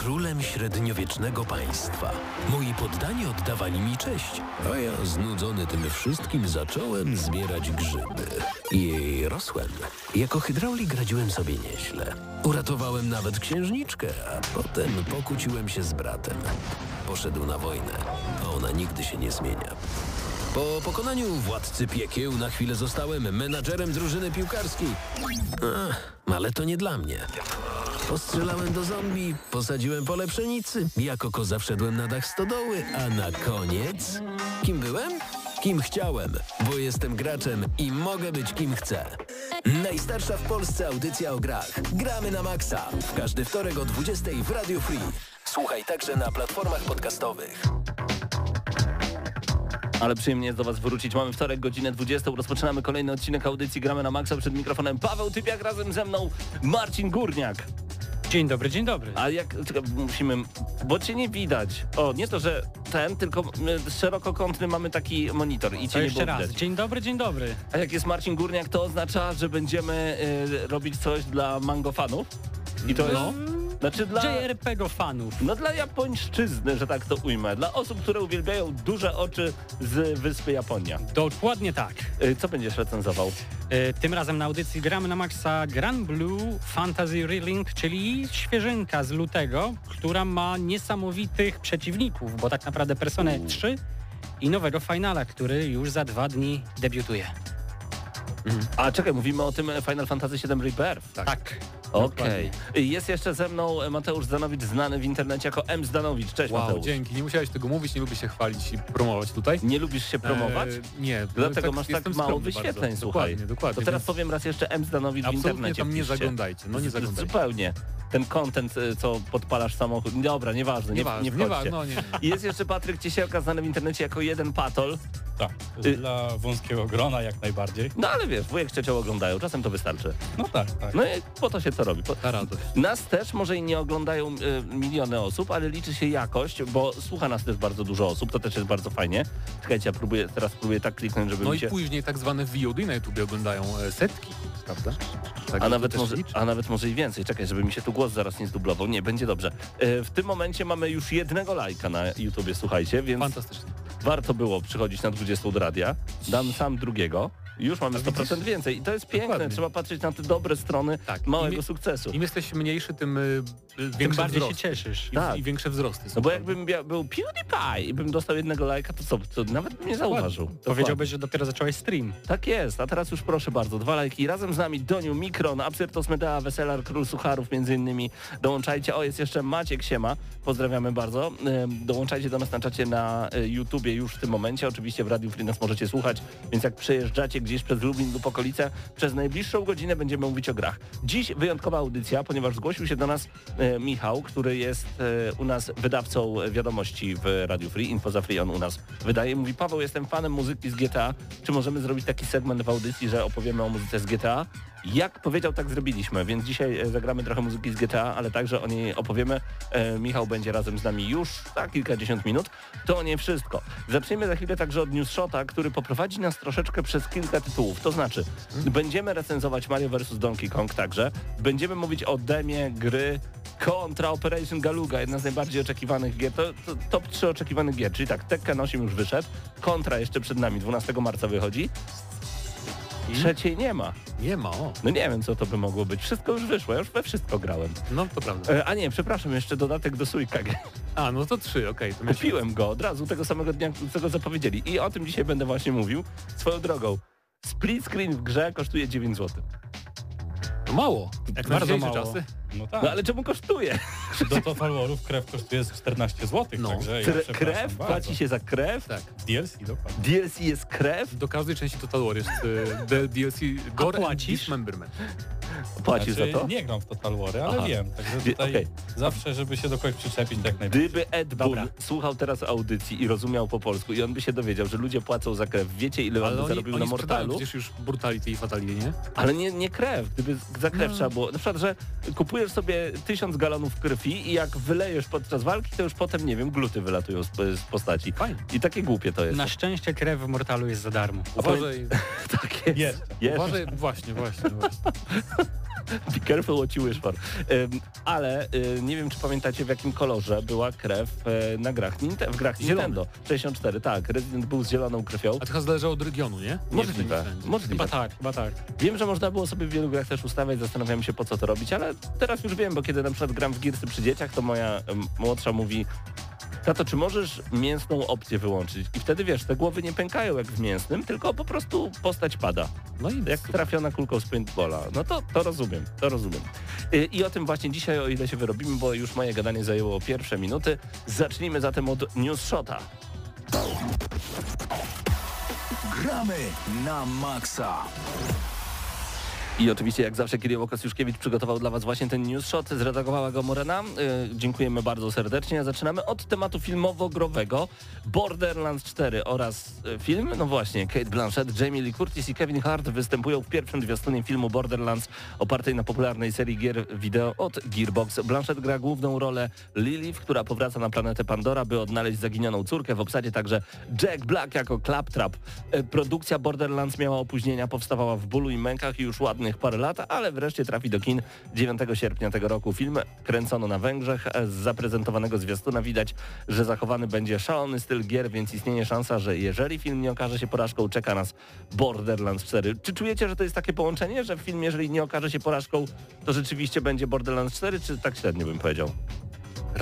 królem średniowiecznego państwa. Moi poddani oddawali mi cześć, a ja znudzony tym wszystkim zacząłem zbierać grzyby. I rosłem. Jako hydraulik radziłem sobie nieźle. Uratowałem nawet księżniczkę, a potem pokłóciłem się z bratem. Poszedł na wojnę, a ona nigdy się nie zmienia. Po pokonaniu władcy piekieł na chwilę zostałem menadżerem drużyny piłkarskiej. Ach, ale to nie dla mnie. Postrzelałem do zombie, posadziłem pole pszenicy, jako koza wszedłem na dach stodoły, a na koniec... Kim byłem? Kim chciałem, bo jestem graczem i mogę być kim chcę. Najstarsza w Polsce audycja o grach. Gramy na maksa. W każdy wtorek o 20 w Radio Free. Słuchaj także na platformach podcastowych. Ale przyjemnie jest do Was wrócić. Mamy wtorek, godzinę 20. Rozpoczynamy kolejny odcinek audycji Gramy na Maxa. Przed mikrofonem Paweł Typiak, razem ze mną Marcin Górniak. Dzień dobry, dzień dobry. A jak, czekaj, musimy, bo Cię nie widać. O, nie to, że ten, tylko szerokokątny mamy taki monitor i To Cię nie jeszcze raz. widać. Dzień dobry, dzień dobry. A jak jest Marcin Górniak, to oznacza, że będziemy y, robić coś dla mango fanów. I to No. jest... Znaczy dla... JRPG fanów. No dla japońszczyzny, że tak to ujmę. Dla osób, które uwielbiają duże oczy z wyspy Japonia. Dokładnie tak. Y, Co będziesz recenzował? E, Tym razem na audycji gramy na maksa Grand Blue Fantasy Relink, czyli świeżynka z lutego, która ma niesamowitych przeciwników, bo tak naprawdę Personę 3 i nowego finala, który już za dwa dni debiutuje. A czekaj, mówimy o tym Final Fantasy VII Rebirth. Tak. Okej. Jest jeszcze ze mną Mateusz Zdanowicz, znany w internecie jako M. Zdanowicz. Cześć Wow, Mateusz. dzięki. Nie musiałeś tego mówić, nie lubię się chwalić i promować tutaj. Nie lubisz się promować? E, nie. Dlatego tak, masz tak jestem mało wyświetleń, bardzo. słuchaj. Dokładnie, dokładnie. To teraz więc powiem raz jeszcze M. Zdanowicz w internecie. tam nie zaglądajcie. No nie zaglądajcie. Zupełnie. Ten content, y, co podpalasz samochód. Dobra, nieważne, nie, nie wchodźcie. nieważne, no nie. I Jest jeszcze Patryk Ciesielka, znany w internecie jako jeden patol. Tak, Y- dla wąskiego grona jak najbardziej. No ale wiesz, wujek ciocią oglądają, czasem to wystarczy. No tak, tak. No i po to się to robi. Po... Nas też może i nie oglądają y, miliony osób, ale liczy się jakość, bo słucha nas też bardzo dużo osób, to też jest bardzo fajnie. Czekajcie, ja próbuję, teraz próbuję tak kliknąć, żeby No mi i się... później tak zwane VOD na YouTubie oglądają e, setki, prawda? Tak, A nawet, może, liczy. a nawet może i więcej. Czekaj, żeby mi się tu głos zaraz nie zdublował. Nie, będzie dobrze. E, W tym momencie mamy już jednego lajka na YouTubie, słuchajcie, więc Fantastycznie. Warto było przychodzić na 20 do radia. Dam sam drugiego. Już mamy A 100% widzisz? więcej. I to jest piękne. Dokładnie. Trzeba patrzeć na te dobre strony Tak. małego Im- sukcesu. Im jesteś mniejszy, tym y, y, Tym bardziej się cieszysz. I, Tak. I większe wzrosty. są, No bo jakbym bia- był PewDiePie i bym dostał jednego lajka, to co? To nawet bym nie zauważył. Powiedziałbyś, że dopiero zacząłeś stream. Tak jest, a teraz już proszę bardzo, dwa lajki. Razem z nami Doniu, Mikron, Absyrtos Medea, Weselar, Król Sucharów między innymi. Dołączajcie, o jest jeszcze Maciek Siema, pozdrawiamy bardzo. Dołączajcie do nas na czacie na y, Już w tym momencie. Oczywiście w Radiu Free nas możecie słuchać, więc jak przejeżdżacie gdzieś przez Lublin lub okolice, przez najbliższą godzinę będziemy mówić o grach. Dziś wyjątkowa audycja, ponieważ zgłosił się do nas e, Michał, który jest e, u nas wydawcą wiadomości w Radiu Free, Info za Free on u nas wydaje. Mówi, Paweł, jestem fanem muzyki z GTA. Czy możemy zrobić taki segment w audycji, że opowiemy o muzyce z GTA? Jak powiedział, tak zrobiliśmy, więc dzisiaj e, zagramy trochę muzyki z GTA, ale także o niej opowiemy. E, Michał będzie razem z nami już za kilkadziesiąt minut. To nie wszystko. Zaczniemy za chwilę także od News Shota, który poprowadzi nas troszeczkę przez kilka tytułów. To znaczy, będziemy recenzować Mario vs. Donkey Kong także. Będziemy mówić o demie gry kontra Operation Galuga, jedna z najbardziej oczekiwanych gier. To, to top 3 oczekiwanych gier, czyli tak, Tekken 8 już wyszedł, kontra jeszcze przed nami, 12 marca wychodzi. Trzeciej nie ma. Nie ma, o. No nie wiem, co to by mogło być. Wszystko już wyszło, ja już we wszystko grałem. No to prawda. E, a nie, przepraszam, jeszcze dodatek do Suikage. A, no to trzy, okej. to miałeś- Kupiłem go od razu tego samego dnia, co go zapowiedzieli. I o tym dzisiaj będę właśnie mówił. Swoją drogą, split screen w grze kosztuje 9 zł. No mało. Jak na Bardzo dzisiejsze mało. czasy. No tak. No ale czemu kosztuje? Do Total Warów krew kosztuje z 14 zł, No. także ja Kre- krew? bardzo. Płaci się za krew? Tak. DLC, dokładnie. DLC jest krew? Do każdej części Total War jest y, DLC Gore and płacisz? Dismemberment. Płacisz znaczy, za to? Nie gram w Total Wary, ale Aha. wiem, także tutaj okej. zawsze, żeby się do kogoś przyczepić tak najbardziej. Gdyby Ed Boon Dobra. słuchał teraz audycji i rozumiał po polsku i on by się dowiedział, że ludzie płacą za krew, wiecie ile on Ale oni, zarobił oni na Mortalu? przecież już Brutality i Fatality, nie? Ale nie, nie krew, gdyby za krew No. trzeba było. Na przykład, że kupujesz sobie tysiąc galonów krwi i jak wylejesz podczas walki, to już potem, nie wiem, gluty wylatują z, z postaci. Fajnie. I takie głupie to jest. Na szczęście krew w Mortalu jest za darmo. Uważaj, Tak jest. Jest. Jest. uważaj, właśnie, właśnie, właśnie. Be careful what you wish for. Ale nie wiem, czy pamiętacie w jakim kolorze była krew e, na grach Ninte- w grach Zielony. Nintendo. 64, tak. Resident był z zieloną krwią. A to chyba zależało od regionu, nie? Możliwe, możliwe. Chyba tak, chyba tak. Wiem, że można było sobie w wielu grach też ustawiać, zastanawiam się po co to robić, ale teraz już wiem, bo kiedy na przykład gram w Gearsy przy dzieciach, to moja młodsza mówi Tato, czy możesz mięsną opcję wyłączyć? I wtedy wiesz, te głowy nie pękają jak w mięsnym, tylko po prostu postać pada. No i Jak trafiona kulką z paintballa. No to, to rozumiem, to rozumiem. Y, I o tym właśnie dzisiaj, o ile się wyrobimy, bo już moje gadanie zajęło pierwsze minuty. Zacznijmy zatem od News Shota. Gramy na maksa. I oczywiście jak zawsze Kirill Kosiuszkiewicz przygotował dla Was właśnie ten news shot, zredagowała go Morena. Yy, dziękujemy bardzo serdecznie. Zaczynamy od tematu filmowo-growego Borderlands 4 oraz y, film, no właśnie, Kate Blanchett, Jamie Lee Curtis i Kevin Hart występują w pierwszym zwiastunie filmu Borderlands opartej na popularnej serii gier wideo od Gearbox. Blanchett gra główną rolę Lilith, która powraca na planetę Pandora, by odnaleźć zaginioną córkę. W obsadzie także Jack Black jako Claptrap. Y, Produkcja Borderlands miała opóźnienia, powstawała w bólu i mękach i już ładnych parę lat, ale wreszcie trafi do kin 9 sierpnia tego roku. Film kręcono na Węgrzech. Z zaprezentowanego zwiastuna widać, że zachowany będzie szalony styl gier, więc istnieje szansa, że jeżeli film nie okaże się porażką, czeka nas Borderlands 4. Czy czujecie, że to jest takie połączenie, że film, jeżeli nie okaże się porażką, to rzeczywiście będzie Borderlands 4, czy tak średnio bym powiedział?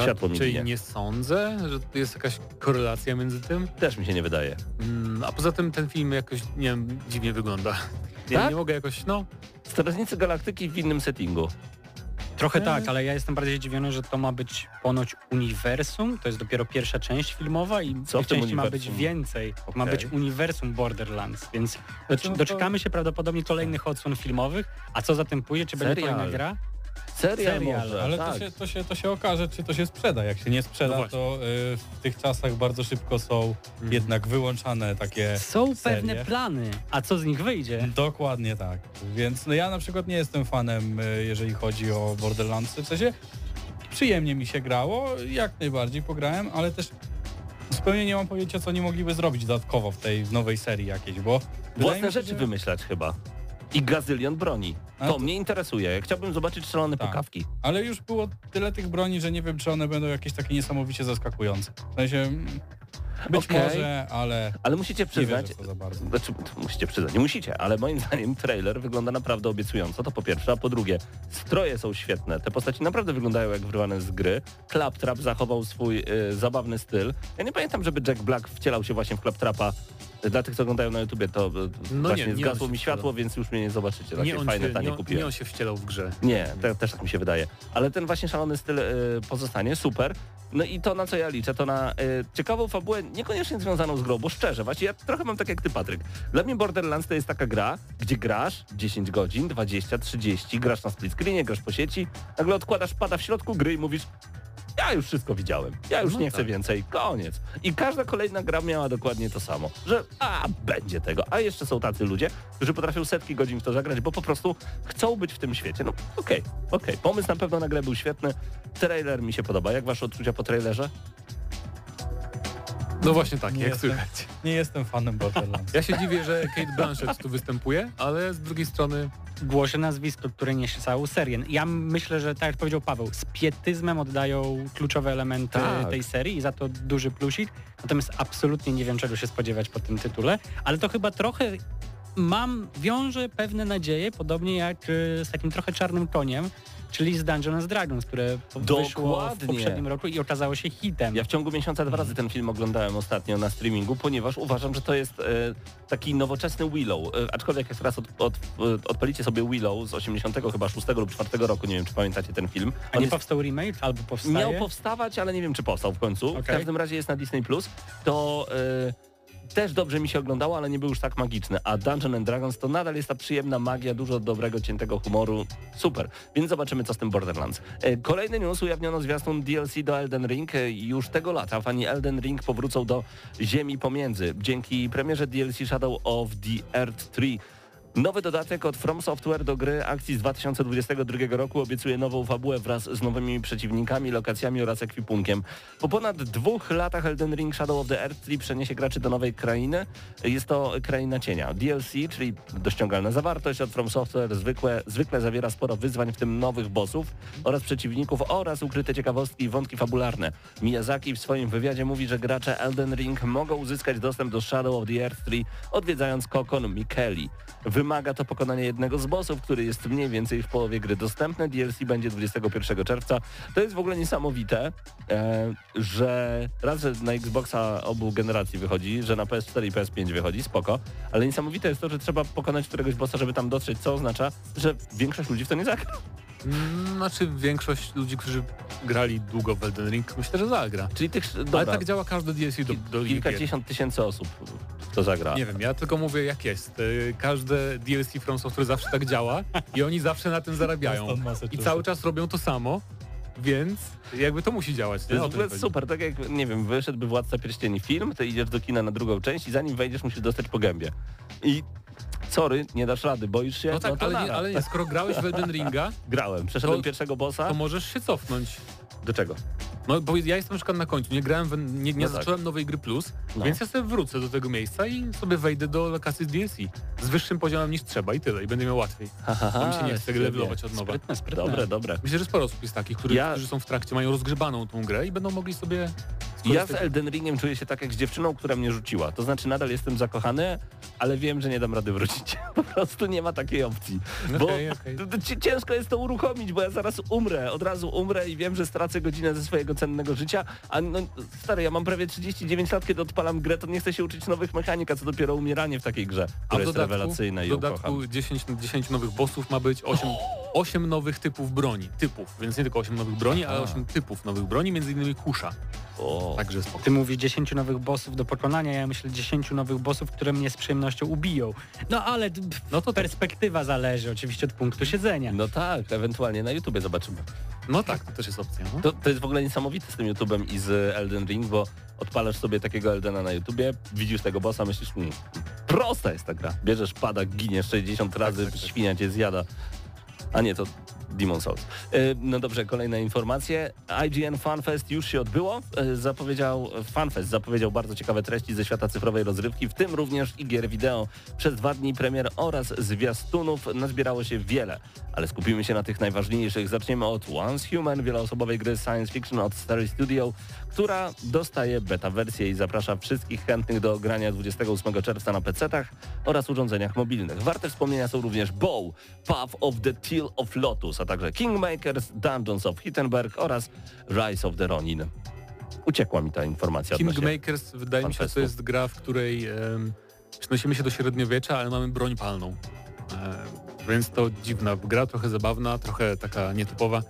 Światło mi ginie. nie sądzę, że tu jest jakaś korelacja między tym. Też mi się nie wydaje. Mm, a poza tym ten film jakoś, nie wiem, dziwnie wygląda. Nie, Tak? nie mogę jakoś, no, Strażnicy Galaktyki w innym settingu. Trochę tak, ale ja jestem bardziej zdziwiony, że to ma być ponoć uniwersum, to jest dopiero pierwsza część filmowa i Co tym części ma być więcej. Ma Okej. być uniwersum Borderlands, więc Znaczy, no doczekamy się prawdopodobnie kolejnych odsłon filmowych, a co za tym pójdzie, czy będzie Serial. kolejna gra? Serial, Serial, może, Ale tak. to, się, to, się, to się okaże, czy to się sprzeda. Jak się nie No sprzeda, właśnie. to y, w tych czasach bardzo szybko są Mhm. jednak wyłączane takie Są serie. pewne plany, a co z nich wyjdzie? Dokładnie tak. Więc no ja na przykład nie jestem fanem, y, jeżeli chodzi o Borderlandsy. W sensie przyjemnie mi się grało, jak najbardziej pograłem, ale też zupełnie nie mam pojęcia, co nie mogliby zrobić dodatkowo w tej nowej serii jakiejś, bo... Własne się, rzeczy że- wymyślać chyba. I gazylion broni. A To to- mnie interesuje. Ja chciałbym zobaczyć strzelone Tak. pukawki. Ale już było tyle tych broni, że nie wiem, czy one będą jakieś takie niesamowicie zaskakujące. W sensie... mm, Być Okej. może, ale Ale musicie nie przyznać, wierzę w to za bardzo. znaczy musicie przyznać, nie musicie, ale moim zdaniem trailer wygląda naprawdę obiecująco, to po pierwsze, a po drugie, stroje są świetne, te postaci naprawdę wyglądają jak wyrwane z gry, Claptrap zachował swój y, zabawny styl. Ja nie pamiętam, żeby Jack Black wcielał się właśnie w Claptrapa. Dla tych, co oglądają na YouTubie, to y, No właśnie nie, nie zgasło mi światło, wcielał. więc już mnie nie zobaczycie. Takie nie fajne się, tanie nie, kupiłem. nie on się wcielał w grze. Nie, te, też tak mi się wydaje. Ale ten właśnie szalony styl y, pozostanie, super. No i to, na co ja liczę, to na y, ciekawą fabułę, niekoniecznie związaną z grą, bo szczerze, właśnie ja trochę mam tak jak ty, Patryk. Dla mnie Borderlands to jest taka gra, gdzie grasz 10 godzin, 20, 30, grasz na split screenie, grasz po sieci, nagle odkładasz pada w środku gry i mówisz ja już wszystko widziałem, ja już No nie chcę tak. więcej, koniec. I każda kolejna gra miała dokładnie to samo, że a, będzie tego. A jeszcze są tacy ludzie, którzy potrafią setki godzin w to zagrać, bo po prostu chcą być w tym świecie. No okej, okej, pomysł na pewno na grę był świetny, trailer mi się podoba. Jak wasze odczucia po trailerze? No właśnie tak, Nie jak jestem. słychać. Nie jestem fanem Borderlands. Ja się dziwię, że Kate Blanchett tu występuje, ale z drugiej strony Głosie nazwisko, które niesie całą serię. Ja myślę, że tak jak powiedział Paweł, z pietyzmem oddają kluczowe elementy Tak. tej serii i za to duży plusik. Natomiast absolutnie nie wiem, czego się spodziewać po tym tytule, ale to chyba trochę mam, wiąże pewne nadzieje, podobnie jak y, z takim trochę czarnym koniem, czyli z Dungeons Dragons, które po- wyszło w Dokładnie. poprzednim roku i okazało się hitem. Ja w ciągu miesiąca dwa razy ten film oglądałem ostatnio na streamingu, ponieważ uważam, że to jest e, taki nowoczesny Willow. E, aczkolwiek jak teraz od, od, odpalicie sobie Willow z 80 chyba 6 lub 4 roku, nie wiem czy pamiętacie ten film. A On nie jest powstał remake albo powstaje? Miał powstawać, ale nie wiem czy powstał w końcu. W Okej. każdym razie jest na Disney Plus. To e, też dobrze mi się oglądało, ale nie był już tak magiczny. A Dungeon and Dragons to nadal jest ta przyjemna magia, dużo dobrego, ciętego humoru. Super. Więc zobaczymy co z tym Borderlands. E, kolejny news ujawniono zwiastun DLC do Elden Ring. E, już tego lata fani Elden Ring powrócą do Ziemi Pomiędzy. Dzięki premierze DLC Shadow of the Earth 3 Nowy dodatek od From Software do gry akcji z 2022 roku obiecuje nową fabułę wraz z nowymi przeciwnikami, lokacjami oraz ekwipunkiem. Po ponad dwóch latach Elden Ring Shadow of the Earth Tree przeniesie graczy do nowej krainy. Jest to kraina cienia. DLC, czyli dościągalna zawartość od From Software zwykle, zwykle zawiera sporo wyzwań, w tym nowych bossów oraz przeciwników oraz ukryte ciekawostki i wątki fabularne. Miyazaki w swoim wywiadzie mówi, że gracze Elden Ring mogą uzyskać dostęp do Shadow of the Earth Tree odwiedzając kokon Mikeli. Wymaga to pokonania jednego z bossów, który jest mniej więcej w połowie gry dostępny. DLC będzie 21 czerwca. To jest w ogóle niesamowite, e, że raz, że na Xboxa obu generacji wychodzi, że na PS4 i PS5 wychodzi, spoko, ale niesamowite jest to, że trzeba pokonać któregoś bossa, żeby tam dotrzeć, co oznacza, że większość ludzi w to nie zagra. Mm, Znaczy większość ludzi, którzy grali długo w Elden Ring, myślę, że zagra. Czyli tych, dobra, Ale tak działa każde DLC do, do kilkadziesiąt tysięcy osób to zagra. Nie wiem, ja tylko mówię jak jest. Y, Każde DLC From Software zawsze tak działa i oni zawsze na tym zarabiają. I cały czas robią to samo, więc jakby to musi działać. To jest w ogóle super, tak jak, nie wiem, wyszedłby Władca Pierścieni film, to idziesz do kina na drugą część i zanim wejdziesz musisz dostać po gębie. I sorry, nie dasz rady, boisz się, No tak, to ale, nie, ale nie, skoro grałeś w Elden Ringa, Grałem, przeszedłem To- pierwszego bossa. to możesz się cofnąć. Do czego? No bo ja jestem na przykład na końcu, nie grałem, w, nie, nie No tak. zacząłem nowej gry plus, No. więc ja sobie wrócę do tego miejsca i sobie wejdę do lokacji z DLC. Z wyższym poziomem niż trzeba i tyle, i będę miał łatwiej. Bo mi się nie chce levelować od nowa. Sprytne, sprytne. Dobre, dobre. Myślę, że sporo osób jest takich, którzy, Ja- którzy są w trakcie, mają rozgrzebaną tą grę i będą mogli sobie Ja z Elden Ringiem czuję się tak jak z dziewczyną, która mnie rzuciła. To znaczy nadal jestem zakochany, ale wiem, że nie dam rady wrócić. Po prostu nie ma takiej opcji. Bo to ci- ciężko jest to uruchomić, bo ja zaraz umrę. Od razu umrę i wiem, że stracę godzinę ze swojego cennego życia. A no, stary, ja mam prawie 39 lat, kiedy odpalam grę, to nie chcę się uczyć nowych mechanik, a co dopiero umieranie w takiej grze, A która w jest dodatku, rewelacyjna i w dodatku kocham. 10, 10 nowych bossów ma być, 8, 8 nowych typów broni. Typów, więc nie tylko 8 nowych broni, ale Aha. 8 typów nowych broni, między innymi kusza. O, Także spoko. Ty mówisz 10 nowych bossów do pokonania, ja myślę 10 nowych bossów, które mnie z przyjemnością ubiją. No ale d- No to, perspektywa zależy oczywiście od punktu siedzenia. no tak, ewentualnie na YouTubie zobaczymy. no tak, to też jest opcja. No. To, to jest w ogóle niesamowite z tym YouTubem i z Elden Ring, bo odpalasz sobie takiego Eldena na YouTubie, widzisz tego bossa, myślisz, mmm, prosta jest ta gra. Bierzesz pada, giniesz 60 razy, tak, tak. świnia cię zjada. A nie, to Demon Souls. E, No dobrze, kolejne informacje. IGN FanFest już się odbyło. E, Zapowiedział, FanFest zapowiedział bardzo ciekawe treści ze świata cyfrowej rozrywki, w tym również i gier wideo. Przez dwa dni premier oraz zwiastunów nazbierało się wiele, ale skupimy się na tych najważniejszych. Zaczniemy od Once Human, wieloosobowej gry science fiction od Starry Studio, która dostaje beta wersję i zaprasza wszystkich chętnych do grania 28 czerwca na PC-tach oraz urządzeniach mobilnych. Warte wspomnienia są również Bow, Path of the Till of Lotus, a także Kingmakers, Dungeons of Hittenberg oraz Rise of the Ronin. Uciekła mi ta informacja Kingmakers wydaje mi się, że to jest gra, w której przenosimy się do średniowiecza, ale mamy broń palną. E, więc to dziwna gra, trochę zabawna, trochę taka nietypowa,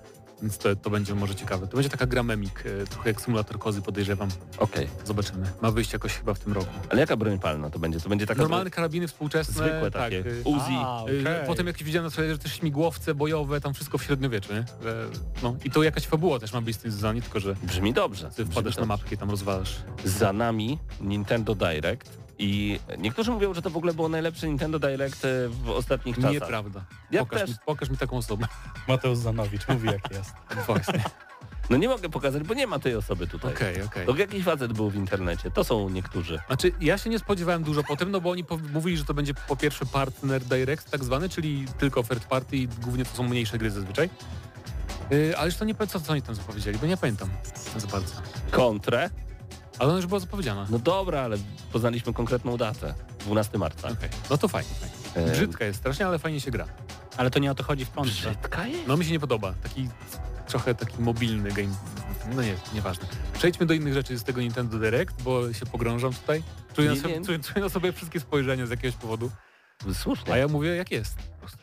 więc to, to będzie może ciekawe. To będzie taka gra memik, e, trochę jak symulator kozy podejrzewam. Okej, Zobaczymy. Ma wyjść jakoś chyba w tym roku. ale jaka broń palna to będzie? To będzie taka Normalne karabiny współczesne. zwykłe tak, takie. y, Uzi. A, y, okej. Potem jak widziałem na trailerze też śmigłowce bojowe, tam wszystko w średniowieczu, nie? No, I to jakaś fabuła też ma być z tym tylko, że Brzmi dobrze. ty wpadasz na mapkę i tam rozwalasz. Za nami Nintendo Direct i niektórzy mówią, że to w ogóle było najlepsze Nintendo Direct e, w ostatnich czasach. Nieprawda. Ja pokaż, też. mi, pokaż mi taką osobę. Mateusz Zanowicz mówi jak jest. Właśnie. No nie mogę pokazać, bo nie ma tej osoby tutaj. Okej, okej. To jakiś facet był w internecie, to są niektórzy. Znaczy, ja się nie spodziewałem dużo po tym, no bo oni mówili, że to będzie po pierwsze partner direct tak zwany, czyli tylko third party i głównie to są mniejsze gry zazwyczaj. Yy, ale już to nie powiem, co, co oni tam zapowiedzieli, bo nie pamiętam za bardzo. Kontrę? Ale ona już była zapowiedziana. No dobra, ale poznaliśmy konkretną datę. 12 marca. Okej, no to fajnie, fajnie. Brzydka jest strasznie, ale fajnie się gra. Ale to nie o to chodzi w kontrze. Brzydka jest? No mi się nie podoba. Taki trochę taki mobilny game. No nie, nieważne. Przejdźmy do innych rzeczy z tego Nintendo Direct, bo się pogrążam tutaj. Czuję, Nie, na, sobie, nie. czuję, czuję na sobie wszystkie spojrzenia z jakiegoś powodu. Słusznie. A ja mówię jak jest. po prostu.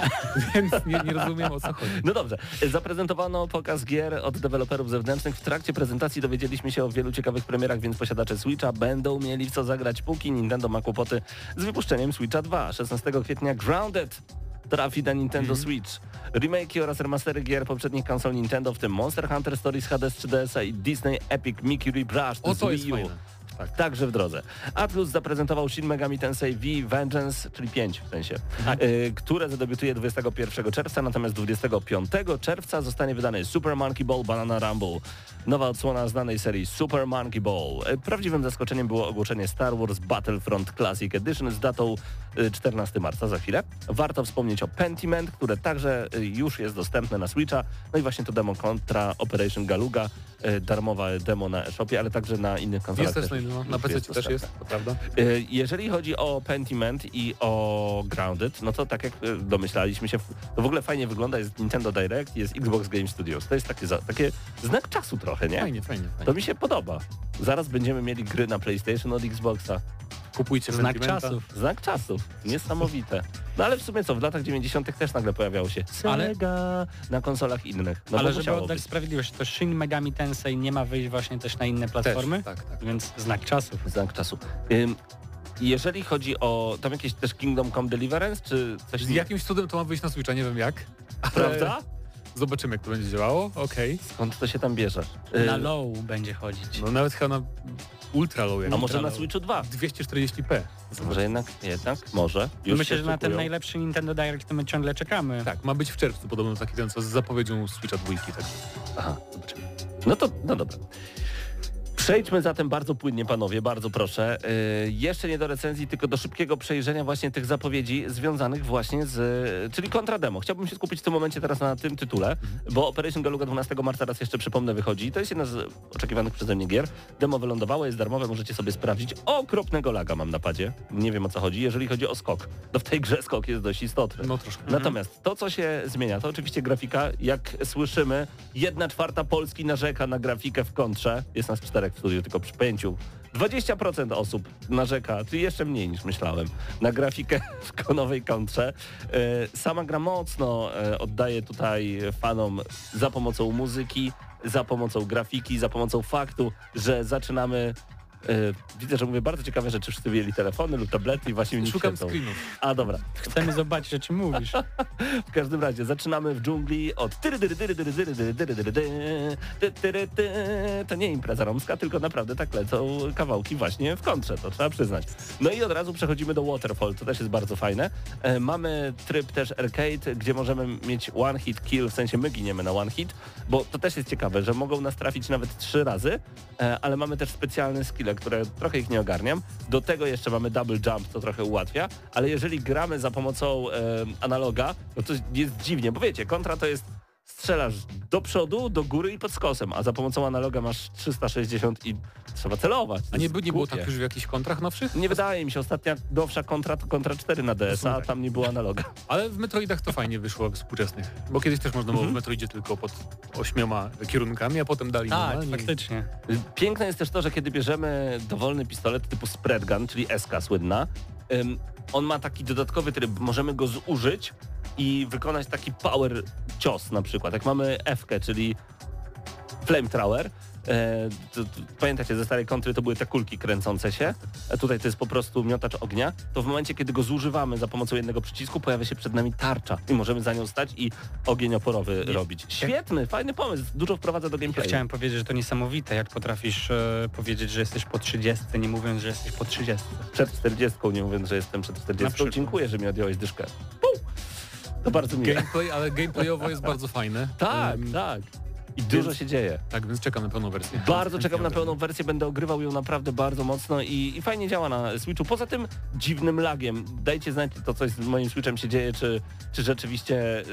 Więc nie, nie rozumiem o co chodzi. No dobrze, zaprezentowano pokaz gier od deweloperów zewnętrznych. W trakcie prezentacji dowiedzieliśmy się o wielu ciekawych premierach, więc posiadacze Switcha będą mieli w co zagrać, póki Nintendo ma kłopoty z wypuszczeniem Switcha 2. 16 kwietnia Grounded trafi na Nintendo Mhm. Switch. Remake'i oraz remastery gier poprzednich konsol Nintendo, w tym Monster Hunter Stories HD z 3DS-a i Disney Epic Mickey Rebrushed O to jest fajne. Tak. Także w drodze. Atlus zaprezentował Shin Megami Tensei V Vengeance, czyli 5 w sensie, Tak. y, które zadebiutuje 21 czerwca, natomiast 25 czerwca zostanie wydany Super Monkey Ball Banana Rumble. Nowa odsłona znanej serii Super Monkey Ball. Y, Prawdziwym zaskoczeniem było ogłoszenie Star Wars Battlefront Classic Edition z datą y, 14 marca, za chwilę. Warto wspomnieć o Pentiment, które także y, już jest dostępne na Switcha. No i właśnie to demo kontra Operation Galuga, y, darmowe demo na e-shopie, ale także na innych konsolach. Jest też na, już- na PC też jest, to prawda? Y, Jeżeli chodzi o Pentiment i o Grounded, no to tak jak y, domyślaliśmy się, to w ogóle fajnie wygląda, jest Nintendo Direct, jest Xbox Game Studios. To jest takie, takie znak czasu trochę, nie? Fajnie, fajnie. To fajnie. mi się podoba. Zaraz będziemy mieli gry na PlayStation od Xboxa. Kupujcie Znak czasów. Znak czasu. Niesamowite. No ale w sumie co, w latach 90. też nagle pojawiało się Ale- Sega na konsolach innych. No Ale żeby oddać być. sprawiedliwość, to Shin Megami Tensei nie ma wyjść właśnie też na inne Też, platformy, tak, tak. więc znak czasów. Znak czasu. Ym, jeżeli chodzi o tam jakieś też Kingdom Come Deliverance, czy coś Z jakimś cudem to ma wyjść na Switcha, nie wiem jak. Prawda? Zobaczymy, jak to będzie działało. Okej. Skąd to się tam bierze? Y, Na low będzie chodzić. No nawet chyba na ultra low. jak A ultra może na. Switchu 2? 240p. Może jednak, jednak, może. Już Myślę, się że na ten szykują. najlepszy Nintendo Direct to my ciągle czekamy. Tak, ma być w czerwcu podobno taki ten, co z zapowiedzią Switcha dwójki. Tak. Aha, zobaczymy. No to, no dobra. Przejdźmy zatem bardzo płynnie, panowie, bardzo proszę. Yy, jeszcze nie do recenzji, tylko do szybkiego przejrzenia właśnie tych zapowiedzi związanych właśnie z... czyli kontra demo. Chciałbym się skupić w tym momencie teraz na tym tytule, bo Operation Galuga 12 marca, raz jeszcze przypomnę, wychodzi. To jest jedna z oczekiwanych przeze mnie gier. Demo wylądowało, jest darmowe, możecie sobie sprawdzić. Okropnego laga mam na padzie. Nie wiem o co chodzi, jeżeli chodzi o skok. To w tej grze skok jest dość istotny. No troszkę. Natomiast to, co się zmienia, to oczywiście grafika. Jak słyszymy, jedna czwarta Polski narzeka na grafikę w kontrze. Jest nas czterech studiu, tylko przy pęciu. 20% osób narzeka, czyli jeszcze mniej niż myślałem, na grafikę w konowej kontrze. E, Sama gra mocno e, oddaje tutaj fanom za pomocą muzyki, za pomocą grafiki, za pomocą faktu, że zaczynamy Widzę, że mówię bardzo ciekawe rzeczy. Wszyscy wyjęli telefony lub tablety i właśnie mi Szukam świecą. screenów. A dobra. Chcemy zobaczyć, o czym mówisz. W każdym razie zaczynamy w dżungli od tyry, dyry, dyry, dyry, dyry, dyry, dyry, dyry, dy, ty, tyry, ty. To nie impreza romska, tylko naprawdę tak lecą kawałki właśnie w kontrze, to trzeba przyznać. No i od razu przechodzimy do Waterfall, to też jest bardzo fajne. E, Mamy tryb też arcade, gdzie możemy mieć one hit kill, w sensie my giniemy na one hit, bo to też jest ciekawe, że mogą nas trafić nawet trzy razy, e, ale mamy też specjalne skille, które trochę ich nie ogarniam. Do tego jeszcze mamy double jump, co trochę ułatwia, ale jeżeli gramy za pomocą e, analoga, no to jest dziwnie, bo wiecie, kontra to jest strzelasz do przodu, do góry i pod skosem, a za pomocą analoga masz 360 i trzeba celować. A nie, by- nie było tak już w jakichś kontrach nowszych? Nie wydaje mi się, ostatnia nowsza kontra to kontra 4 na DS, a tam nie było analoga. Ale w Metroidach to fajnie wyszło współczesnych. Bo kiedyś też można było Mhm. w Metroidzie tylko pod ośmioma kierunkami, a potem dali Tak, normalnie. faktycznie. Piękne jest też to, że kiedy bierzemy dowolny pistolet typu spread gun, czyli SK słynna, on ma taki dodatkowy tryb, możemy go zużyć i wykonać taki power cios na przykład. Jak mamy F, czyli flamethrower, e, to, to, pamiętacie, ze starej kontry to były te kulki kręcące się, a tutaj to jest po prostu miotacz ognia, to w momencie, kiedy go zużywamy za pomocą jednego przycisku, pojawia się przed nami tarcza i możemy za nią stać i ogień oporowy robić. Świetny, fajny pomysł, dużo wprowadza do Ja gameplayu. chciałem powiedzieć, że to niesamowite, jak potrafisz e, powiedzieć, że jesteś po 30, nie mówiąc, że jesteś po 30. przed 40, nie mówiąc, że jestem przed Na 40. przykład. Dziękuję, że mi odjąłeś dyszkę. Pum! To bardzo miłe. Gameplay, ale gameplayowo jest bardzo fajne. Tak, Ym, tak. I dużo więc- się dzieje. Tak, więc czekam na pełną wersję. Bardzo czekam na pełną wersję, będę ogrywał ją naprawdę bardzo mocno i, i fajnie działa na Switchu. Poza tym dziwnym lagiem. Dajcie znać, to coś z moim Switchem się dzieje, czy, czy rzeczywiście y,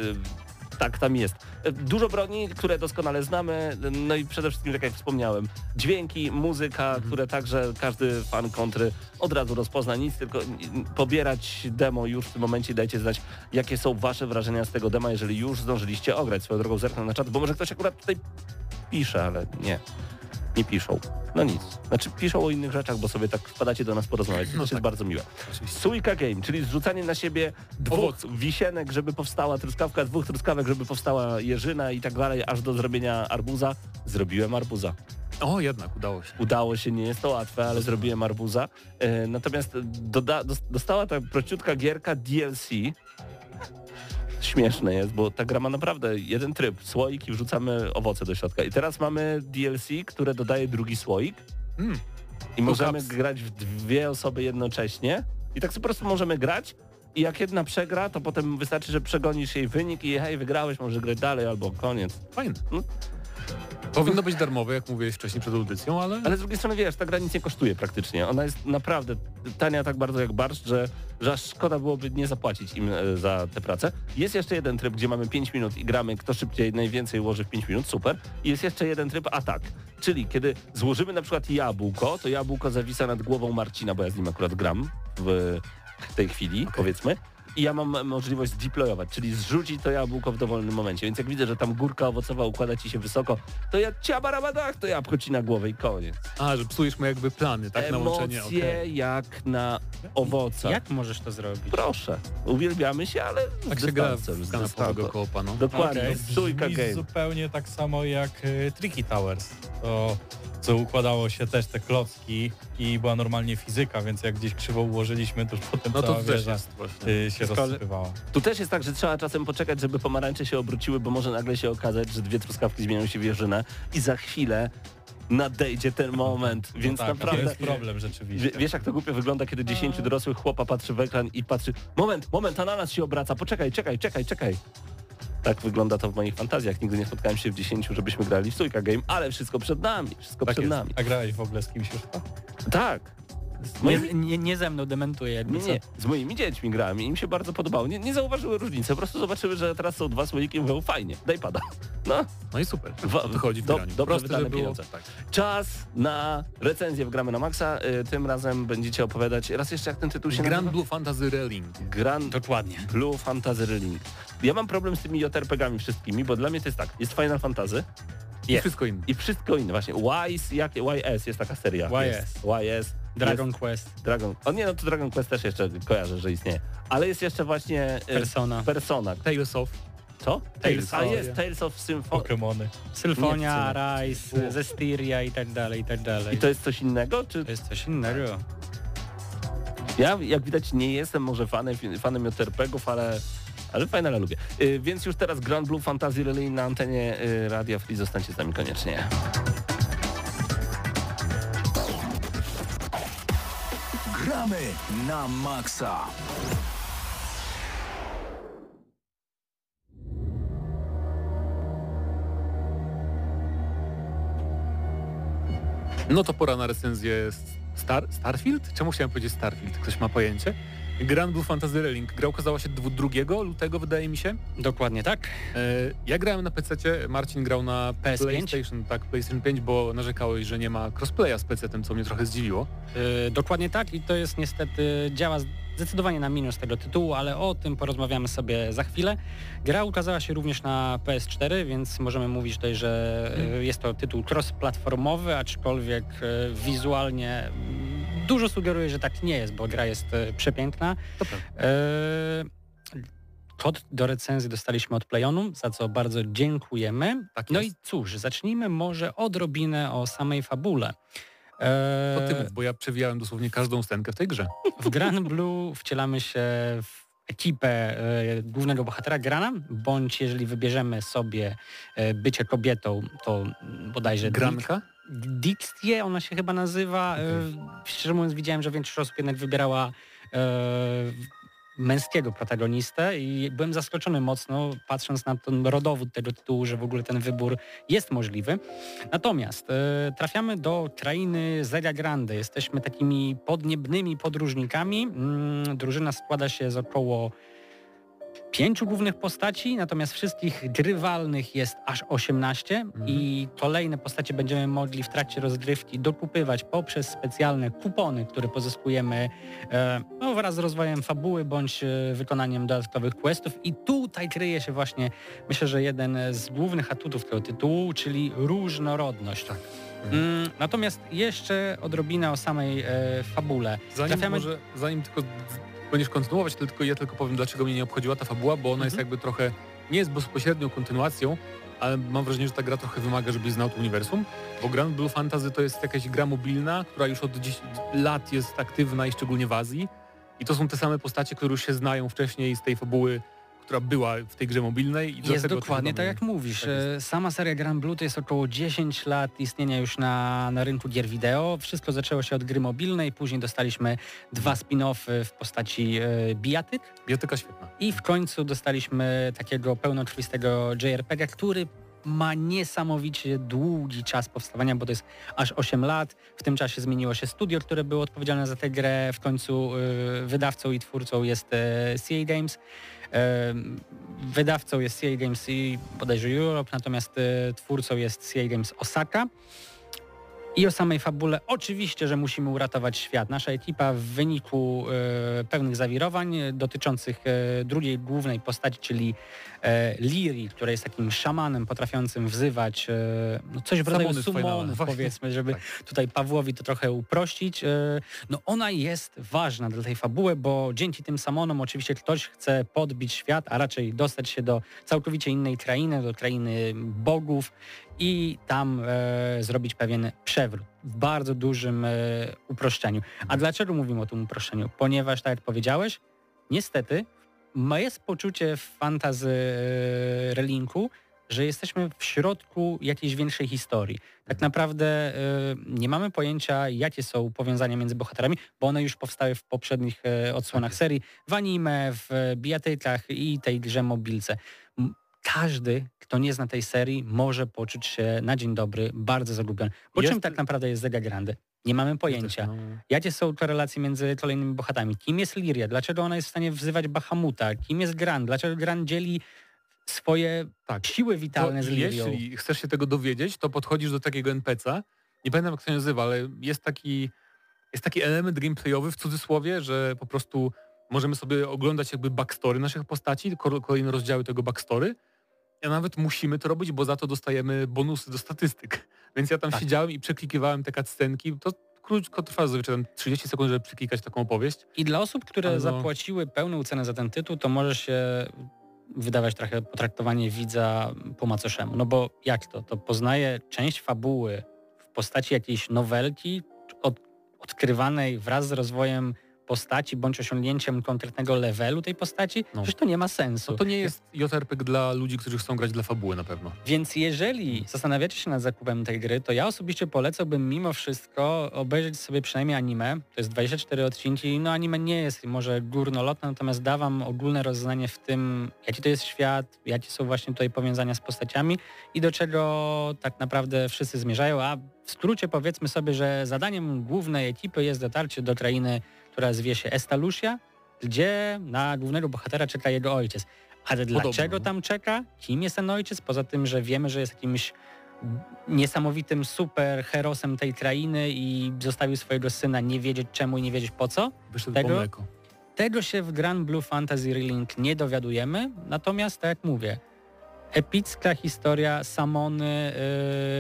tak tam jest. Dużo broni, które doskonale znamy, no i przede wszystkim, tak jak wspomniałem, dźwięki, muzyka, które także każdy fan kontry od razu rozpozna. Nic, tylko pobierać demo już w tym momencie dajcie znać, jakie są wasze wrażenia z tego dema, jeżeli już zdążyliście ograć. Swoją drogą zerknę na czat, bo może ktoś akurat tutaj pisze, ale nie. Nie piszą. No nic. Znaczy piszą o innych rzeczach, bo sobie tak wpadacie do nas porozmawiać. To No tak. jest bardzo miłe. Suika Game, czyli zrzucanie na siebie dwóch Owoców. wisienek, żeby powstała truskawka, dwóch truskawek, żeby powstała jeżyna i tak dalej, aż do zrobienia arbuza. Zrobiłem arbuza. O, jednak udało się. Udało się, nie jest to łatwe, ale zrobiłem arbuza. E, natomiast doda, dos- dostała ta prościutka gierka DLC. Śmieszne jest, bo ta gra ma naprawdę jeden tryb, słoik i wrzucamy owoce do środka. I teraz mamy DLC, które dodaje drugi słoik. Mm. I możemy Cups. grać w dwie osoby jednocześnie i tak po prostu możemy grać i jak jedna przegra, to potem wystarczy, że przegonisz jej wynik i hej, wygrałeś, możesz grać dalej albo koniec. Fajne. No. Powinno być darmowe, jak mówiłeś wcześniej przed audycją, ale... Ale z drugiej strony wiesz, ta gra nic nie kosztuje praktycznie. Ona jest naprawdę tania tak bardzo jak barszcz, że, że aż szkoda byłoby nie zapłacić im e, za tę pracę. Jest jeszcze jeden tryb, gdzie mamy 5 minut i gramy kto szybciej najwięcej ułoży w 5 minut, super. I jest jeszcze jeden tryb atak, czyli kiedy złożymy na przykład jabłko, to jabłko zawisa nad głową Marcina, bo ja z nim akurat gram w tej chwili, powiedzmy. I ja mam możliwość zdeployować, czyli zrzucić to jabłko w dowolnym momencie. Więc jak widzę, że tam górka owocowa układa ci się wysoko, to ja ciabarabadach, to jabłko ci na głowę i koniec. A, że psujesz mu jakby plany, tak? Na łączenie, Emocje okej. jak na owocach. Jak możesz to zrobić? Proszę. Uwielbiamy się, ale Tak z się gra z kanapowego dystansem. koopa, no. Dokładnie, okay. brzmi game. zupełnie tak samo jak y, Tricky Towers. To co układało się też te klocki i była normalnie fizyka, więc jak gdzieś krzywo ułożyliśmy, to już potem No to cała wieża y, się rozsypywała. Tu też jest tak, że trzeba czasem poczekać, żeby pomarańcze się obróciły, bo może nagle się okazać, że dwie truskawki zmienią się w jeżynę i za chwilę nadejdzie ten moment, więc no tak, naprawdę... to jest problem rzeczywiście. Wie- Wiesz jak to głupio wygląda, kiedy 10 dorosłych chłopa patrzy w ekran i patrzy moment, moment, ananas się obraca, poczekaj, czekaj, czekaj, czekaj. Tak wygląda to w moich fantazjach. Nigdy nie spotkałem się w 10, żebyśmy grali w stójka game, ale wszystko przed nami, wszystko Tak przed jest. nami. A grałeś w ogóle z kimś już? Tak. Z Nie, moimi, nie, nie ze mną dementuję. jakby nie, nie, z moimi dziećmi grałem i im się bardzo podobało. Nie, nie zauważyły różnicy, po prostu zobaczyły, że teraz są dwa słoiki i mówią fajnie, daj pada. No, No i super. Wa- Wychodzi w do- dobrze Proste, wydane było. pieniądze. Tak. czas na recenzję w Gramy na Maxa. Y, Tym razem będziecie opowiadać, raz jeszcze jak ten tytuł się Grand nazywa? Blue Fantasy Railing. Grand Dokładnie. Blue Fantasy Relink. Ja mam problem z tymi JRPG-ami wszystkimi, bo dla mnie to jest tak, jest Final Fantasy I wszystko inne. i wszystko inne. Właśnie Wise, jakie YS jest taka seria. YS. Jest. YS. Dragon Jest Quest, Dragon. O nie, no to Dragon Quest też jeszcze kojarzę, że istnieje. Ale jest jeszcze właśnie y, Persona, Persona. Tales of. Co? Tales A of- jest Tales of Symphony. Pokémony. Sylfonia, Rise, Zestiria i tak dalej, i tak dalej. I to jest coś innego? Czy To jest coś innego. Ja, jak widać, nie jestem może fanem, fanem JRPG-ów, ale, ale fajne, ale lubię. Y, więc już teraz Grand Blue Fantasy Relay na antenie y, Radia Free. Zostańcie z nami koniecznie. Gramy na maksa. No to pora na recenzję Star, Starfield? Czemu chciałem powiedzieć Starfield? Ktoś ma pojęcie? Grand Blue Fantasy Relink. Gra ukazała się 2 lutego, wydaje mi się. Dokładnie tak. E, ja grałem na PC, Marcin grał na PS5? PlayStation, tak, PlayStation 5, bo narzekałeś, że nie ma crossplaya z PC-tem, co mnie trochę zdziwiło. Yy, dokładnie tak i to jest niestety, działa zdecydowanie na minus tego tytułu, ale o tym porozmawiamy sobie za chwilę. Gra ukazała się również na PS4, więc możemy mówić tutaj, że yy, jest to tytuł cross-platformowy, aczkolwiek yy, wizualnie mm, dużo sugeruje, że tak nie jest, bo gra jest yy, przepiękna. Kod do recenzji dostaliśmy od Playonu, za co bardzo dziękujemy. Tak no i cóż, zacznijmy może odrobinę o samej fabule. Eee, To ty mów, bo ja przewijałem dosłownie każdą scenkę w tej grze. w Gran Blue wcielamy się w ekipę e, głównego bohatera Grana, bądź jeżeli wybierzemy sobie e, bycie kobietą, to bodajże Granka? Dixie ona się chyba nazywa. E, szczerze mówiąc widziałem, że większość osób jednak wybierała męskiego protagonistę i byłem zaskoczony mocno, patrząc na ten rodowód tego tytułu, że w ogóle ten wybór jest możliwy. Natomiast e, trafiamy do krainy Zelia Grande. Jesteśmy takimi podniebnymi podróżnikami. Mm, drużyna składa się z około pięciu głównych postaci, natomiast wszystkich grywalnych jest aż 18 i kolejne postacie będziemy mogli w trakcie rozgrywki dokupywać poprzez specjalne kupony, które pozyskujemy e, no, wraz z rozwojem fabuły bądź e, wykonaniem dodatkowych questów i tutaj kryje się właśnie, myślę, że jeden z głównych atutów tego tytułu, czyli różnorodność. Tak. Mm, natomiast jeszcze odrobinę o samej e, fabule. Zanim, Trafiamy- może, zanim tylko będziesz kontynuować, tylko ja tylko powiem, dlaczego mnie nie obchodziła ta fabuła, bo ona jest Mhm. jakby trochę, nie jest bezpośrednią kontynuacją, ale mam wrażenie, że ta gra trochę wymaga, żebyś znał to uniwersum, bo Grand Blue Fantasy to jest jakaś gra mobilna, która już od 10 lat jest aktywna i szczególnie w Azji i to są te same postacie, które już się znają wcześniej z tej fabuły która była w tej grze mobilnej. I Jest dokładnie tak jak mówisz. Tak. E, Sama seria Grand Blue to jest około 10 lat istnienia już na, na rynku gier wideo. Wszystko zaczęło się od gry mobilnej, później dostaliśmy dwa spin-offy w postaci e, bijatyk Biotyka świetna. i w końcu dostaliśmy takiego pełnokrwistego JRPG, który ma niesamowicie długi czas powstawania, bo to jest aż 8 lat. W tym czasie zmieniło się studio, które było odpowiedzialne za tę grę. W końcu y, wydawcą i twórcą jest e, CA Games. E, wydawcą jest CA Games i bodajże Europe, natomiast twórcą jest CA Games Osaka. I o samej fabule oczywiście, że musimy uratować świat. Nasza ekipa w wyniku e, pewnych zawirowań dotyczących e, drugiej głównej postaci, czyli e, Liri, która jest takim szamanem potrafiącym wzywać no coś w rodzaju sumonów, powiedzmy, żeby Tak. tutaj Pawłowi to trochę uprościć. No ona jest ważna dla tej fabuły, bo dzięki tym samonom oczywiście ktoś chce podbić świat, a raczej dostać się do całkowicie innej krainy, do krainy bogów i tam e, zrobić pewien przewrót w bardzo dużym e, uproszczeniu. A dlaczego mówimy o tym uproszczeniu? Ponieważ, tak jak powiedziałeś, niestety ma jest poczucie w fantazy e, relinku, że jesteśmy w środku jakiejś większej historii. Tak naprawdę e, nie mamy pojęcia, jakie są powiązania między bohaterami, bo one już powstały w poprzednich e, odsłonach Tak serii, w anime, w bijatykach i tej grze mobilce. Każdy, kto nie zna tej serii, może poczuć się na dzień dobry bardzo zagubiony. Bo Jest- czym tak naprawdę jest Zega Grande? Nie mamy pojęcia. No, Jakie są to relacje między kolejnymi bohaterami? Kim jest Liria? Dlaczego ona jest w stanie wzywać Bahamuta? Kim jest Gran? Dlaczego Gran dzieli swoje tak. siły To witalne z Lirią? jeśli chcesz się tego dowiedzieć, to podchodzisz do takiego NPC'a. Nie pamiętam jak to się nazywa, ale jest taki, jest taki element gameplayowy w cudzysłowie, że po prostu możemy sobie oglądać jakby backstory naszych postaci, ko- kolejne rozdziały tego backstory. A nawet musimy to robić, bo za to dostajemy bonusy do statystyk. Więc ja tam Tak. siedziałem i przeklikiwałem te cutscenki. To krótko trwa zazwyczaj tam 30 sekund, żeby przeklikać taką opowieść. I dla osób, które no- zapłaciły pełną cenę za ten tytuł, to może się wydawać trochę potraktowanie widza po macoszemu. No bo jak to? To poznaje część fabuły w postaci jakiejś nowelki od, odkrywanej wraz z rozwojem postaci bądź osiągnięciem konkretnego levelu tej postaci, No. przecież to nie ma sensu. No to nie jest JRPG dla ludzi, którzy chcą grać dla fabuły na pewno. Więc jeżeli zastanawiacie się nad zakupem tej gry, to ja osobiście polecałbym mimo wszystko obejrzeć sobie przynajmniej anime. To jest 24 odcinki. No anime nie jest może górnolotne, natomiast da wam ogólne rozeznanie w tym, jaki to jest świat, jakie są właśnie tutaj powiązania z postaciami i do czego tak naprawdę wszyscy zmierzają, a w skrócie powiedzmy sobie, że zadaniem głównej ekipy jest dotarcie do krainy, która zwie się Estalusia, gdzie na głównego bohatera czeka jego ojciec. Ale dlaczego no. tam czeka? Kim jest ten ojciec? Poza tym, że wiemy, że jest jakimś niesamowitym super herosem tej krainy i zostawił swojego syna nie wiedzieć czemu i nie wiedzieć po co. Wyszedł Tego? mleko. Tego się w Grand Blue Fantasy Relink nie dowiadujemy, natomiast tak jak mówię, epicka historia, samony,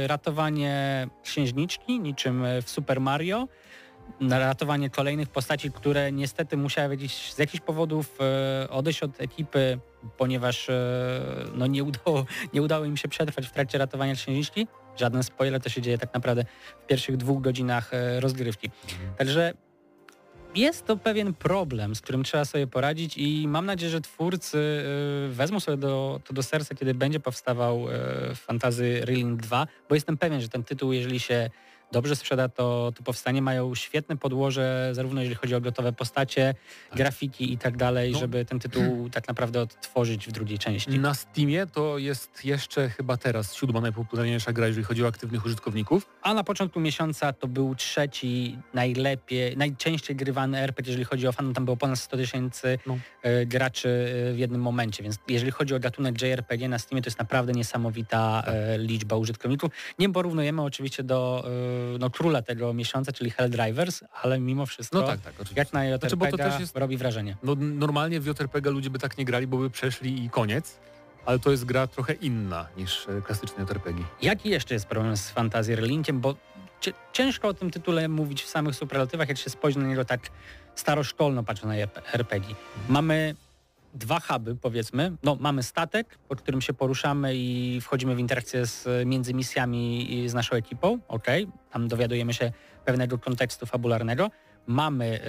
yy, ratowanie księżniczki, niczym w Super Mario, ratowanie kolejnych postaci, które niestety musiały jakiś, z jakichś powodów e, odejść od ekipy, ponieważ e, no nie, udało, nie udało im się przetrwać w trakcie ratowania księżniczki. Żaden spoiler, to się dzieje tak naprawdę w pierwszych dwóch godzinach e, rozgrywki. Także jest to pewien problem, z którym trzeba sobie poradzić i mam nadzieję, że twórcy wezmą sobie do, to do serca, kiedy będzie powstawał y, Fantasy Reeling 2, bo jestem pewien, że ten tytuł, jeżeli się dobrze sprzeda, to, to powstanie mają świetne podłoże, zarówno jeżeli chodzi o gotowe postacie, grafiki i tak dalej, No. żeby ten tytuł tak naprawdę odtworzyć w drugiej części. Na Steamie to jest jeszcze chyba teraz siódma najpopularniejsza gra, jeżeli chodzi o aktywnych użytkowników. A na początku miesiąca to był trzeci najlepiej, najczęściej grywany RPG, jeżeli chodzi o fan, tam było ponad 100 tysięcy No. e, graczy e, w jednym momencie, więc jeżeli chodzi o gatunek JRPG na Steamie, to jest naprawdę niesamowita e, liczba użytkowników. Nie porównujemy oczywiście do no, króla tego miesiąca, czyli Helldrivers, ale mimo wszystko No tak, tak, oczywiście. jak na JRPG Znaczy, to też jest- robi wrażenie. No, normalnie w JRPG ludzie by tak nie grali, bo by przeszli i koniec. Ale to jest gra trochę inna niż e, klasyczne JRPG. Jaki jeszcze jest problem z Fantasy Relinkiem? Bo ciężko o tym tytule mówić w samych superlatywach, jak się spojrzy na niego tak staroszkolno patrzę na RPG. Mamy dwa huby, powiedzmy. No, mamy statek, po którym się poruszamy i wchodzimy w interakcję z, między misjami i z naszą ekipą. ok, tam dowiadujemy się pewnego kontekstu fabularnego. Mamy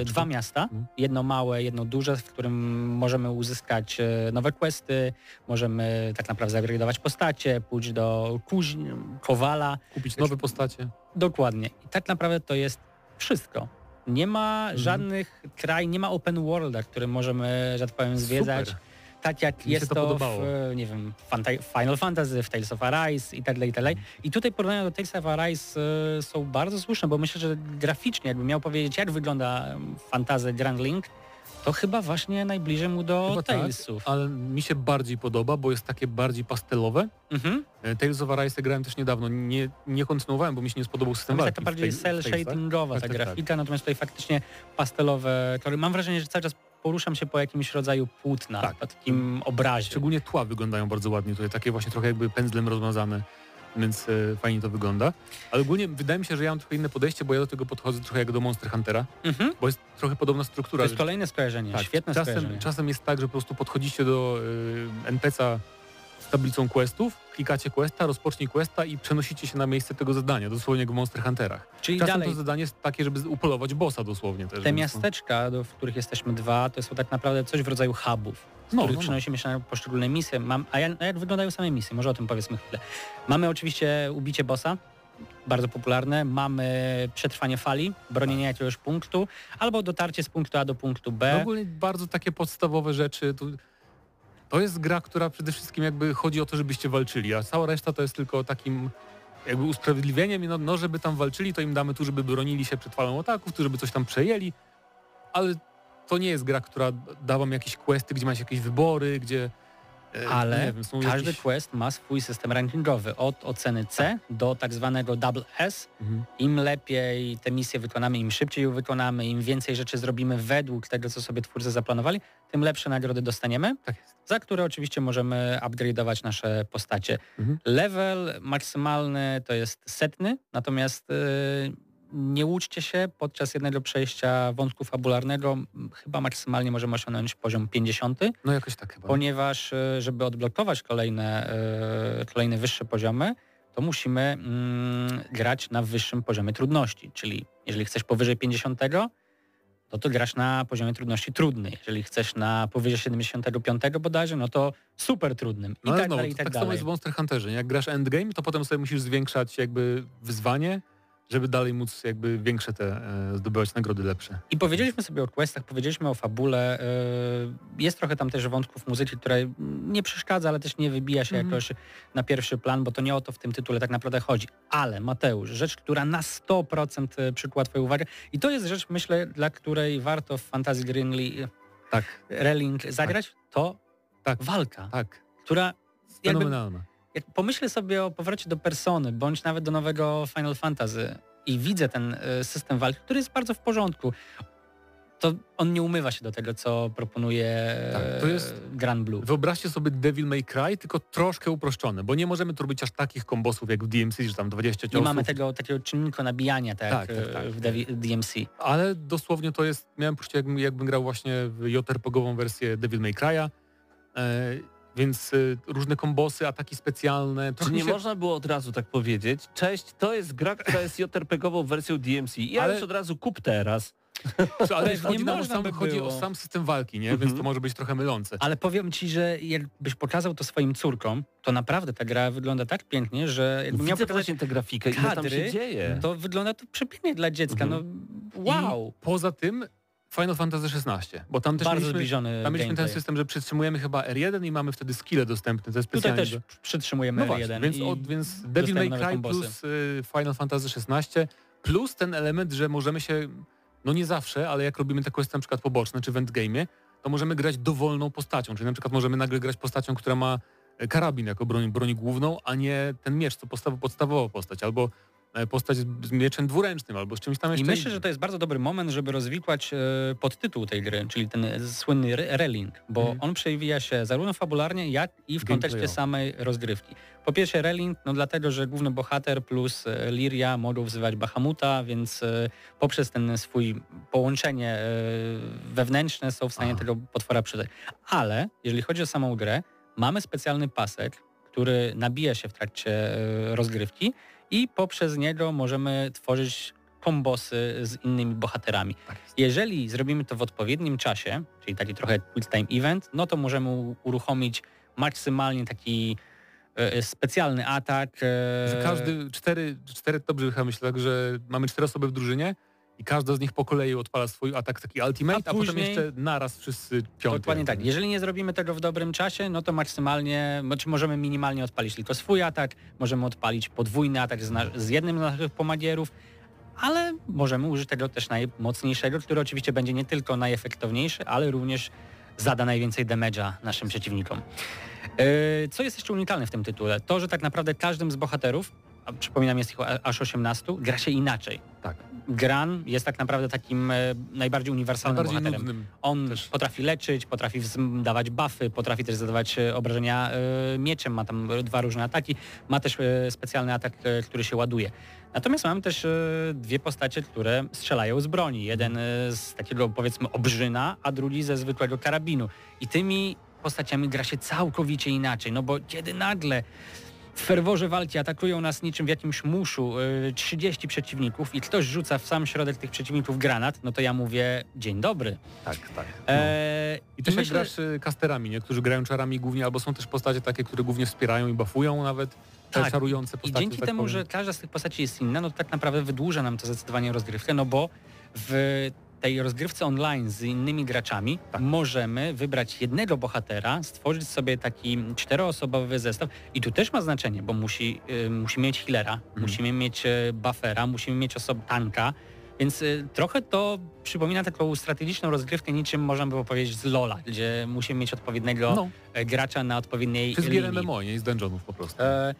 e, dwa miasta, Mhm. jedno małe, jedno duże, w którym możemy uzyskać e, nowe questy, możemy tak naprawdę zagradować postacie, pójść do kuźni, kowala, Kupić nowe postacie. dokładnie. I tak naprawdę to jest wszystko. Nie ma Mhm. żadnych kraj, nie ma open worlda, który możemy, że tak powiem, zwiedzać. Super. Tak jak Mi jest to to, w, nie wiem, Final Fantasy, w Tales of Arise i tak dalej, i tak dalej. I tutaj porównania do Tales of Arise e, są bardzo słuszne, bo myślę, że graficznie, jakbym miał powiedzieć, jak wygląda em, Fantasy Grand Link, to chyba właśnie najbliżej mu do Chyba tak, Talesów. ale mi się bardziej podoba, bo jest takie bardziej pastelowe. Mhm. E, Tales of Arise grałem też niedawno. Nie, nie kontynuowałem, bo mi się nie spodobał system jest walki. taka w bardziej cel shadingowa Tak, ta tak, tak. grafika, natomiast tutaj faktycznie pastelowe kolory. Mam wrażenie, że cały czas poruszam się po jakimś rodzaju płótna, Tak. po takim obrazie. Szczególnie tła wyglądają bardzo ładnie tutaj, takie właśnie trochę jakby pędzlem rozmazane, więc e, fajnie to wygląda. Ale ogólnie wydaje mi się, że ja mam trochę inne podejście, bo ja do tego podchodzę trochę jak do Monster Huntera, Mhm. bo jest trochę podobna struktura. To jest kolejne skojarzenie, tak, świetne czasem, skojarzenie. czasem jest tak, że po prostu podchodzicie do y, NPC-a z tablicą questów, klikacie questa, rozpocznij questa i przenosicie się na miejsce tego zadania, dosłownie jak w Monster Hunterach. Czyli Czasem dalej, to zadanie jest takie, żeby upolować bossa dosłownie też. te więc- miasteczka, do, w których jesteśmy dwa, to są tak naprawdę coś w rodzaju hubów, z No, których no, no. przenosimy się na poszczególne misje. Mam, a, jak, a jak wyglądają same misje? Może o tym powiedzmy chwilę. Mamy oczywiście ubicie bossa, bardzo popularne. Mamy przetrwanie fali, bronienie Tak. jakiegoś punktu, albo dotarcie z punktu A do punktu B. No ogólnie bardzo takie podstawowe rzeczy. Tu, to jest gra, która przede wszystkim jakby chodzi o to, żebyście walczyli, a cała reszta to jest tylko takim jakby usprawiedliwieniem, no, no żeby tam walczyli, to im damy tu, żeby bronili się przed falą ataków, tu, żeby coś tam przejęli, ale to nie jest gra, która da wam jakieś questy, gdzie macie jakieś wybory, gdzie Ale nie wiem, Każdy jakieś... quest ma swój system rankingowy, od oceny C do tak zwanego double S. Mhm. Im lepiej te misje wykonamy, im szybciej ją wykonamy, im więcej rzeczy zrobimy według tego, co sobie twórcy zaplanowali, tym lepsze nagrody dostaniemy, Tak jest. za które oczywiście możemy upgrade'ować nasze postacie. Mhm. Level maksymalny to jest setny, natomiast yy, nie łudźcie się, podczas jednego przejścia wątku fabularnego chyba maksymalnie możemy osiągnąć poziom 50 No jakoś tak chyba. ponieważ e, żeby odblokować kolejne, e, kolejne wyższe poziomy, to musimy mm, grać na wyższym poziomie trudności. Czyli jeżeli chcesz powyżej 50, no to grasz na poziomie trudności trudnej. Jeżeli chcesz na powyżej 75 bodajże, no to super trudnym. I No tak znowu, dalej, i tak tak samo dalej. jest w Monster Hunterze. Jak grasz endgame, to potem sobie musisz zwiększać jakby wyzwanie, żeby dalej móc jakby większe te e, zdobywać nagrody lepsze. I powiedzieliśmy sobie o questach, powiedzieliśmy o fabule. Yy, Jest trochę tam też wątków muzyki, która nie przeszkadza, ale też nie wybija się Mhm. jakoś na pierwszy plan, bo to nie o to w tym tytule tak naprawdę chodzi. Ale Mateusz, rzecz, która na 100% przykuła Twoją uwagę i to jest rzecz, myślę, dla której warto w Fantasy Greenly Tak, Reling zagrać, to Tak. walka, tak. która jakby Fenomenalne. Jak pomyślę sobie o powrocie do Persony, bądź nawet do nowego Final Fantasy i widzę ten e, system walki, który jest bardzo w porządku, to on nie umywa się do tego, co proponuje Tak, to jest- e, Grand Blue. Wyobraźcie sobie Devil May Cry, tylko troszkę uproszczone, bo nie możemy tu robić aż takich kombosów jak w DMC, że tam 20 Nie ciosów, mamy tego takiego czynnika nabijania, tak, Tak, tak, tak. e, w Devi- DMC. ale dosłownie to jest, miałem poczucie jakbym, jakbym grał właśnie w JRPG-ową wersję Devil May Cry'a, więc e, różne kombosy, ataki specjalne. Czy nie się, można było od razu tak powiedzieć? Cześć, to jest gra, która jest JRPG-ową wersją DMC. I ja Ale- już od razu kup teraz. ale Pewnie chodzi, nam o można sam, by chodzi o sam system walki, nie? więc Mhm. to może być trochę mylące. Ale powiem ci, że jakbyś pokazał to swoim córkom, to naprawdę ta gra wygląda tak pięknie, że jakbym miał pokazać, tę grafikę, ile tam kadry, się dzieje. to wygląda to przepięknie dla dziecka. Mhm. No wow! I poza tym Final Fantasy XVI, bo tam też Bardzo mieliśmy, zbliżony tam mieliśmy ten system, że przytrzymujemy chyba R1 i mamy wtedy skille dostępne, to jest Tutaj też przytrzymujemy No właśnie, jeden. więc, i... od, więc Devil May Cry plus y, Final Fantasy XVI plus ten element, że możemy się, no nie zawsze, ale jak robimy te questy na przykład poboczne czy w endgame'ie, to możemy grać dowolną postacią, czyli na przykład możemy nagle grać postacią, która ma e, karabin jako broń, broń główną, a nie ten miecz, co podstaw, podstawowa postać, albo postać z, mieczem dwuręcznym, albo z czymś tam I jeszcze myślę, innym. że to jest bardzo dobry moment, żeby rozwikłać e, podtytuł tej gry, czyli ten e, słynny re- reling, bo Mhm. on przewija się zarówno fabularnie, jak i w kontekście samej rozgrywki. Po pierwsze reling, no dlatego, że główny bohater plus e, Liria mogą wzywać Bahamuta, więc e, poprzez ten swój połączenie e, wewnętrzne są w stanie Aha. tego potwora przydać. Ale jeżeli chodzi o samą grę, mamy specjalny pasek, który nabija się w trakcie e, rozgrywki i poprzez niego możemy tworzyć kombosy z innymi bohaterami. Tak Jeżeli zrobimy to w odpowiednim czasie, czyli taki trochę quick time event, no to możemy uruchomić maksymalnie taki e, specjalny atak. e, Że każdy, cztery, cztery dobrze chyba myślę, tak, że mamy cztery osoby w drużynie i każda z nich po kolei odpala swój atak taki ultimate, a, A potem jeszcze naraz wszyscy piąty. Dokładnie tak. Jeżeli nie zrobimy tego w dobrym czasie, no to maksymalnie, znaczy możemy minimalnie odpalić tylko swój atak, możemy odpalić podwójny atak z, na, z jednym z naszych pomagierów, ale możemy użyć tego też najmocniejszego, który oczywiście będzie nie tylko najefektowniejszy, ale również zada najwięcej damage'a naszym przeciwnikom. Yy, Co jest jeszcze unikalne w tym tytule? To, że tak naprawdę każdym z bohaterów, a przypominam jest ich aż 18, gra się inaczej. Tak. Gran jest tak naprawdę takim e, najbardziej uniwersalnym Najbardziej bohaterem. nudnym. On Też. potrafi leczyć, potrafi dawać buffy, potrafi też zadawać e, obrażenia e, mieczem, ma tam dwa różne ataki, ma też specjalny atak, który się ładuje. Natomiast mamy też dwie postacie, które strzelają z broni. Jeden z takiego powiedzmy obrzyna, a drugi ze zwykłego karabinu. I tymi postaciami gra się całkowicie inaczej, no bo kiedy nagle w ferworze walki atakują nas niczym w jakimś muszu y, 30 przeciwników i ktoś rzuca w sam środek tych przeciwników granat, no to ja mówię dzień dobry. Tak, tak. Eee, I też jak myślę- grasz y, casterami, nie? którzy grają czarami głównie, albo są też postacie takie, które głównie wspierają i buffują nawet te Tak. czarujące I postacie. dzięki że tak temu, powiem. że każda z tych postaci jest inna, no to tak naprawdę wydłuża nam to zdecydowanie rozgrywkę, no bo w tej rozgrywce online z innymi graczami Tak. możemy wybrać jednego bohatera, stworzyć sobie taki czteroosobowy zestaw i tu też ma znaczenie, bo musi, y, musimy mieć healera, Mhm. musimy mieć y, buffera, musimy mieć osob tanka, więc y, trochę to przypomina taką strategiczną rozgrywkę, niczym można by powiedzieć z Lola, gdzie musimy mieć odpowiedniego No, e, gracza na odpowiedniej czy z gier linii. MMO, nie z dungeonów po prostu. E,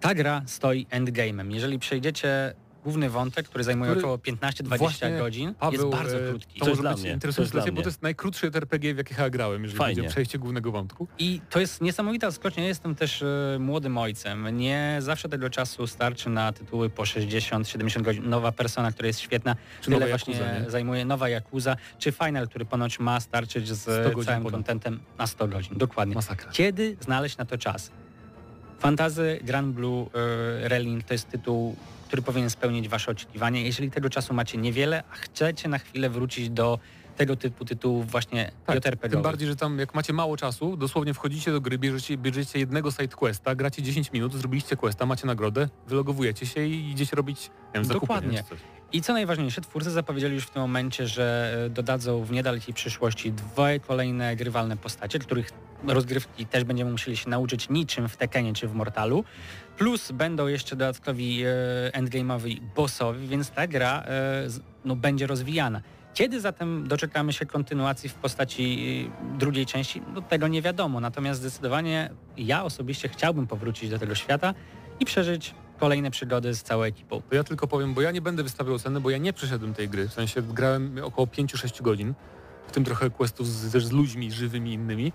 ta gra stoi endgame'em. Jeżeli przejdziecie główny wątek, który zajmuje Który około 15-20 właśnie godzin, Paweł, jest bardzo krótki. To To jest może dla być mnie, interesujące dla ciebie, bo mnie. to jest najkrótszy RPG, w jakich ja grałem, jeżeli Fajnie. będzie przejście głównego wątku. I to jest niesamowita zaskoczenie. Ja jestem też e, młodym ojcem. Nie zawsze tego czasu starczy na tytuły po 60-70 godzin. Nowa persona, która jest świetna, Czy tyle właśnie Yakuza, zajmuje. Nowa Yakuza, czy Final, który ponoć ma starczyć z 100 godzin całym kontentem na 100 godzin. Dokładnie. Masakra. Kiedy znaleźć na to czas? Fantazy Grand Blue Relink to jest tytuł, który powinien spełnić Wasze oczekiwania. Jeżeli tego czasu macie niewiele, a chcecie na chwilę wrócić do tego typu tytułów właśnie Tak, JRPG. tym bardziej, że tam jak macie mało czasu, dosłownie wchodzicie do gry, bierzecie, bierzecie jednego side questa, gracie 10 minut, zrobiliście questa, macie nagrodę, wylogowujecie się i idziecie robić wiem, zakupy. Dokładnie. I co najważniejsze, twórcy zapowiedzieli już w tym momencie, że e, dodadzą w niedalekiej przyszłości dwie kolejne grywalne postacie, których rozgrywki też będziemy musieli się nauczyć niczym w Tekenie czy w Mortalu. Plus będą jeszcze dodatkowi e, endgame'owi bossowi, więc ta gra e, no, będzie rozwijana. Kiedy zatem doczekamy się kontynuacji w postaci drugiej części, no tego nie wiadomo. Natomiast zdecydowanie ja osobiście chciałbym powrócić do tego świata i przeżyć kolejne przygody z całą ekipą. To ja tylko powiem, bo ja nie będę wystawiał oceny, bo ja nie przeszedłem tej gry. W sensie grałem około 5-6 godzin, w tym trochę questów z, z ludźmi żywymi innymi.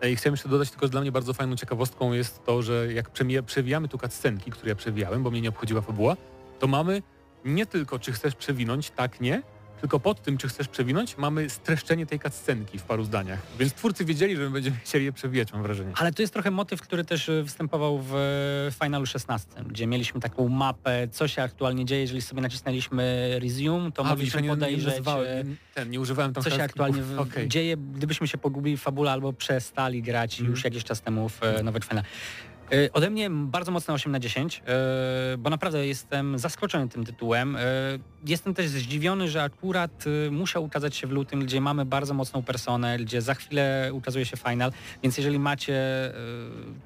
E, I chciałem jeszcze dodać tylko, że dla mnie bardzo fajną ciekawostką jest to, że jak przewijamy tu cutscenki, które ja przewijałem, bo mnie nie obchodziła fabuła, to mamy nie tylko czy chcesz przewinąć, tak, nie, tylko pod tym, czy chcesz przewinąć, mamy streszczenie tej cutscenki w paru zdaniach. Więc twórcy wiedzieli, że my będziemy chcieli je przewijać, mam wrażenie. Ale to jest trochę motyw, który też e, występował w e, Finalu 16, gdzie mieliśmy taką mapę, co się aktualnie dzieje. Jeżeli sobie nacisnęliśmy resume, to A, ja mogliśmy nie, podejrzeć, e, nie, ten, nie używałem tam co się aktualnie w, Okej. dzieje, gdybyśmy się pogubili w fabule albo przestali grać Mhm. już jakiś czas temu w nowe Final. E, Ode mnie bardzo mocne 8 na 10, e, bo naprawdę jestem zaskoczony tym tytułem. E, Jestem też zdziwiony, że akurat musiał ukazać się w lutym, gdzie mamy bardzo mocną personę, gdzie za chwilę ukazuje się final, więc jeżeli macie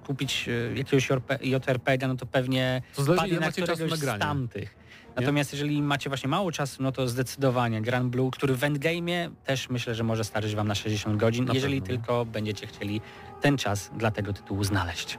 kupić jakiegoś JRPG, no to pewnie To zależy, na któregoś z tamtych. Natomiast jeżeli macie właśnie mało czasu, no to zdecydowanie Grand Blue, który w endgame'ie też myślę, że może starczyć Wam na 60 godzin, Na jeżeli pewno, no. tylko będziecie chcieli ten czas dla tego tytułu znaleźć.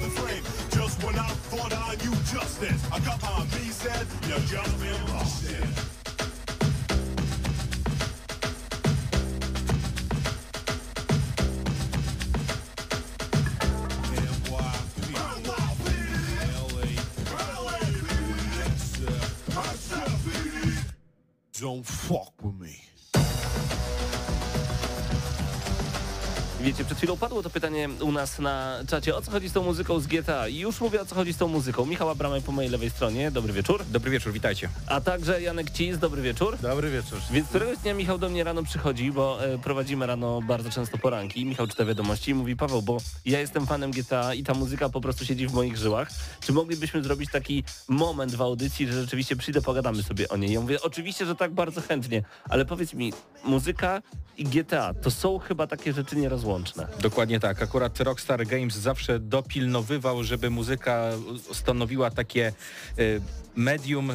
the frame. Just when I thought I knew justice, I got my me said, you just been busted. Wiecie, przed chwilą padło to pytanie u nas na czacie, o co chodzi z tą muzyką z GTA. I już mówię, o co chodzi z tą muzyką. Michał Abramek po mojej lewej stronie, dobry wieczór. Dobry wieczór, witajcie. A także Janek Cis, dobry wieczór. Dobry wieczór. Więc któregoś dnia Michał do mnie rano przychodzi, bo e, prowadzimy rano bardzo często poranki. Michał czyta wiadomości i mówi, Paweł, bo ja jestem fanem GTA i ta muzyka po prostu siedzi w moich żyłach. Czy moglibyśmy zrobić taki moment w audycji, że rzeczywiście przyjdę, pogadamy sobie o niej? Ja mówię, oczywiście, że tak bardzo chętnie, ale powiedz mi, muzyka i GTA to są chyba takie rzeczy nierozłączne. Dokładnie tak. Akurat Rockstar Games zawsze dopilnowywał, żeby muzyka stanowiła takie y, medium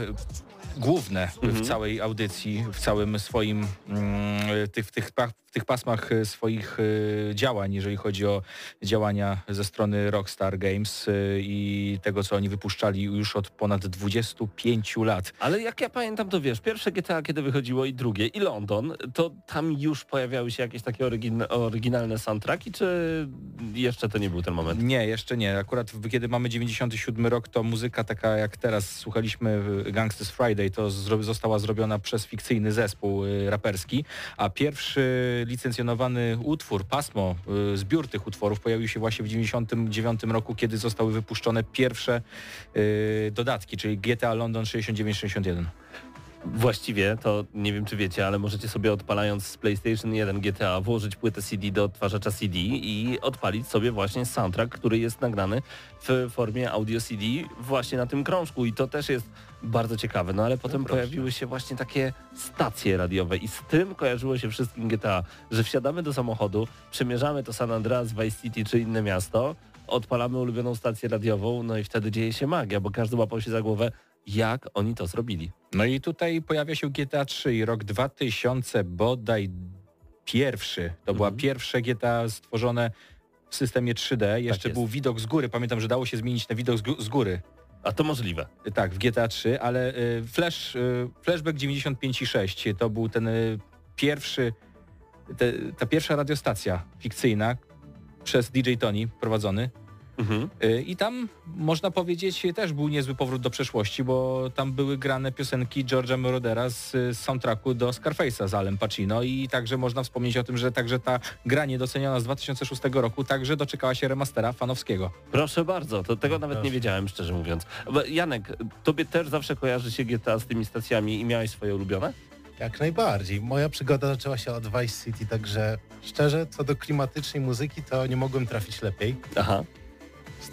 główne w całej audycji, w całym swoim, mm, tych, w, tych, w tych pasmach y, swoich y, działań, jeżeli chodzi o działania ze strony Rockstar Games y, i tego, co oni wypuszczali już od ponad 25 lat. Ale jak ja pamiętam, to wiesz, pierwsze GTA, kiedy wychodziło i drugie, i London, to tam już pojawiały się jakieś takie orygin- oryginalne soundtracki, czy jeszcze to nie był ten moment? Nie, jeszcze nie. Akurat kiedy mamy 97 rok, to muzyka taka jak teraz słuchaliśmy Gangsters Friday, to zro została zrobiona przez fikcyjny zespół y, raperski, a pierwszy licencjonowany utwór, pasmo, y, zbiór tych utworów pojawił się właśnie w 99 roku, kiedy zostały wypuszczone pierwsze y, dodatki, czyli GTA London 69-61. Właściwie to nie wiem czy wiecie, ale możecie sobie odpalając z PlayStation 1 GTA włożyć płytę CD do odtwarzacza CD i odpalić sobie właśnie soundtrack, który jest nagrany w formie audio CD właśnie na tym krążku. I to też jest bardzo ciekawe. No ale potem pojawiły się właśnie takie stacje radiowe. I z tym kojarzyło się wszystkim GTA, że wsiadamy do samochodu, przemierzamy to San Andreas, Vice City czy inne miasto, odpalamy ulubioną stację radiową, no i wtedy dzieje się magia, bo każdy łapał się za głowę, jak oni to zrobili. No i tutaj pojawia się GTA 3 i rok 2000 bodaj pierwszy. To była Mhm. pierwsze GTA stworzone w systemie 3D. Jeszcze jest. był widok z góry. Pamiętam, że dało się zmienić na widok z, gó- z góry. A to możliwe. Tak, w GTA 3, ale y, flash, y, flashback 95 i 6 to był ten y, pierwszy, te, ta pierwsza radiostacja fikcyjna przez DJ Tony prowadzony. Mhm. Y, I tam można powiedzieć też był niezły powrót do przeszłości, bo tam były grane piosenki George'a Moroder'a z, z soundtracku do Scarface'a z Alem Pacino i także można wspomnieć o tym, że także ta gra niedoceniona z 2006 roku także doczekała się remastera fanowskiego. Proszę bardzo, to tego nawet nie Proszę. wiedziałem, szczerze mówiąc. Janek, tobie też zawsze kojarzy się GTA z tymi stacjami i miałeś swoje ulubione? Jak najbardziej. Moja przygoda zaczęła się od Vice City, także szczerze, co do klimatycznej muzyki, to nie mogłem trafić lepiej. Aha.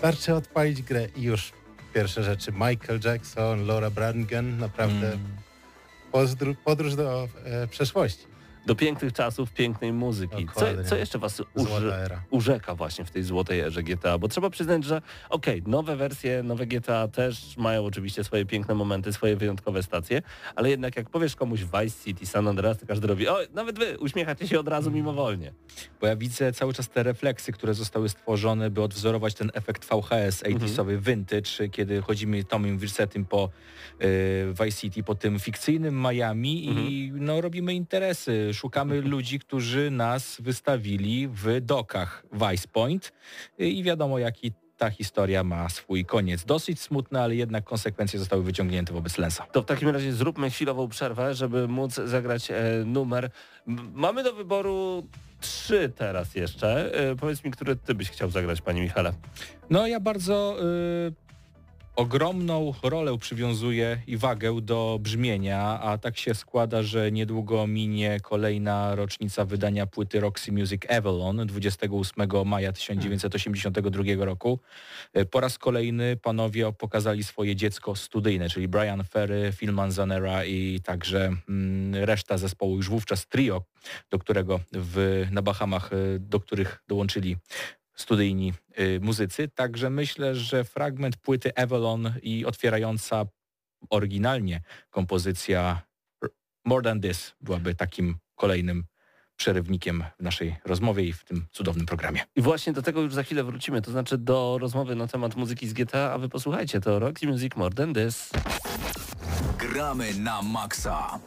Starczy odpalić grę i już pierwsze rzeczy. Michael Jackson, Laura Branigan, naprawdę Mm. podróż do e, przeszłości. Do pięknych czasów, pięknej muzyki. Co, co jeszcze was era. urzeka właśnie w tej złotej erze GTA? Bo trzeba przyznać, że okej, nowe wersje, nowe GTA też mają oczywiście swoje piękne momenty, swoje wyjątkowe stacje, ale jednak jak powiesz komuś Vice City, San Andreas, to każdy robi, o, nawet wy, uśmiechacie się od razu mimowolnie. Bo ja widzę cały czas te refleksy, które zostały stworzone, by odwzorować ten efekt VHS 80sowy vintage, kiedy chodzimy Tomem Wirsetem po y, Vice City, po tym fikcyjnym Miami i no, robimy interesy. Szukamy ludzi, którzy nas wystawili w dokach Vice Point i wiadomo jaki ta historia ma swój koniec. Dosyć smutny, ale jednak konsekwencje zostały wyciągnięte wobec Lensa. To w takim razie zróbmy chwilową przerwę, żeby móc zagrać e, numer. Mamy do wyboru trzy teraz jeszcze. E, powiedz mi, który ty byś chciał zagrać, panie Michale. No ja bardzo y, ogromną rolę przywiązuję i wagę do brzmienia, a tak się składa, że niedługo minie kolejna rocznica wydania płyty Roxy Music Avalon 28 maja 1982 roku. Y, Po raz kolejny panowie pokazali swoje dziecko studyjne, czyli Brian Ferry, Phil Manzanera i także mm, reszta zespołu, już wówczas trio, do którego w, na Bahamach, y, do których dołączyli studyjni y, muzycy, także myślę, że fragment płyty Avalon i otwierająca oryginalnie kompozycja More Than This byłaby takim kolejnym przerywnikiem w naszej rozmowie i w tym cudownym programie. I właśnie do tego już za chwilę wrócimy, to znaczy do rozmowy na temat muzyki z GTA, a wy posłuchajcie, to Roxy Music More Than This. Gramy na maksa.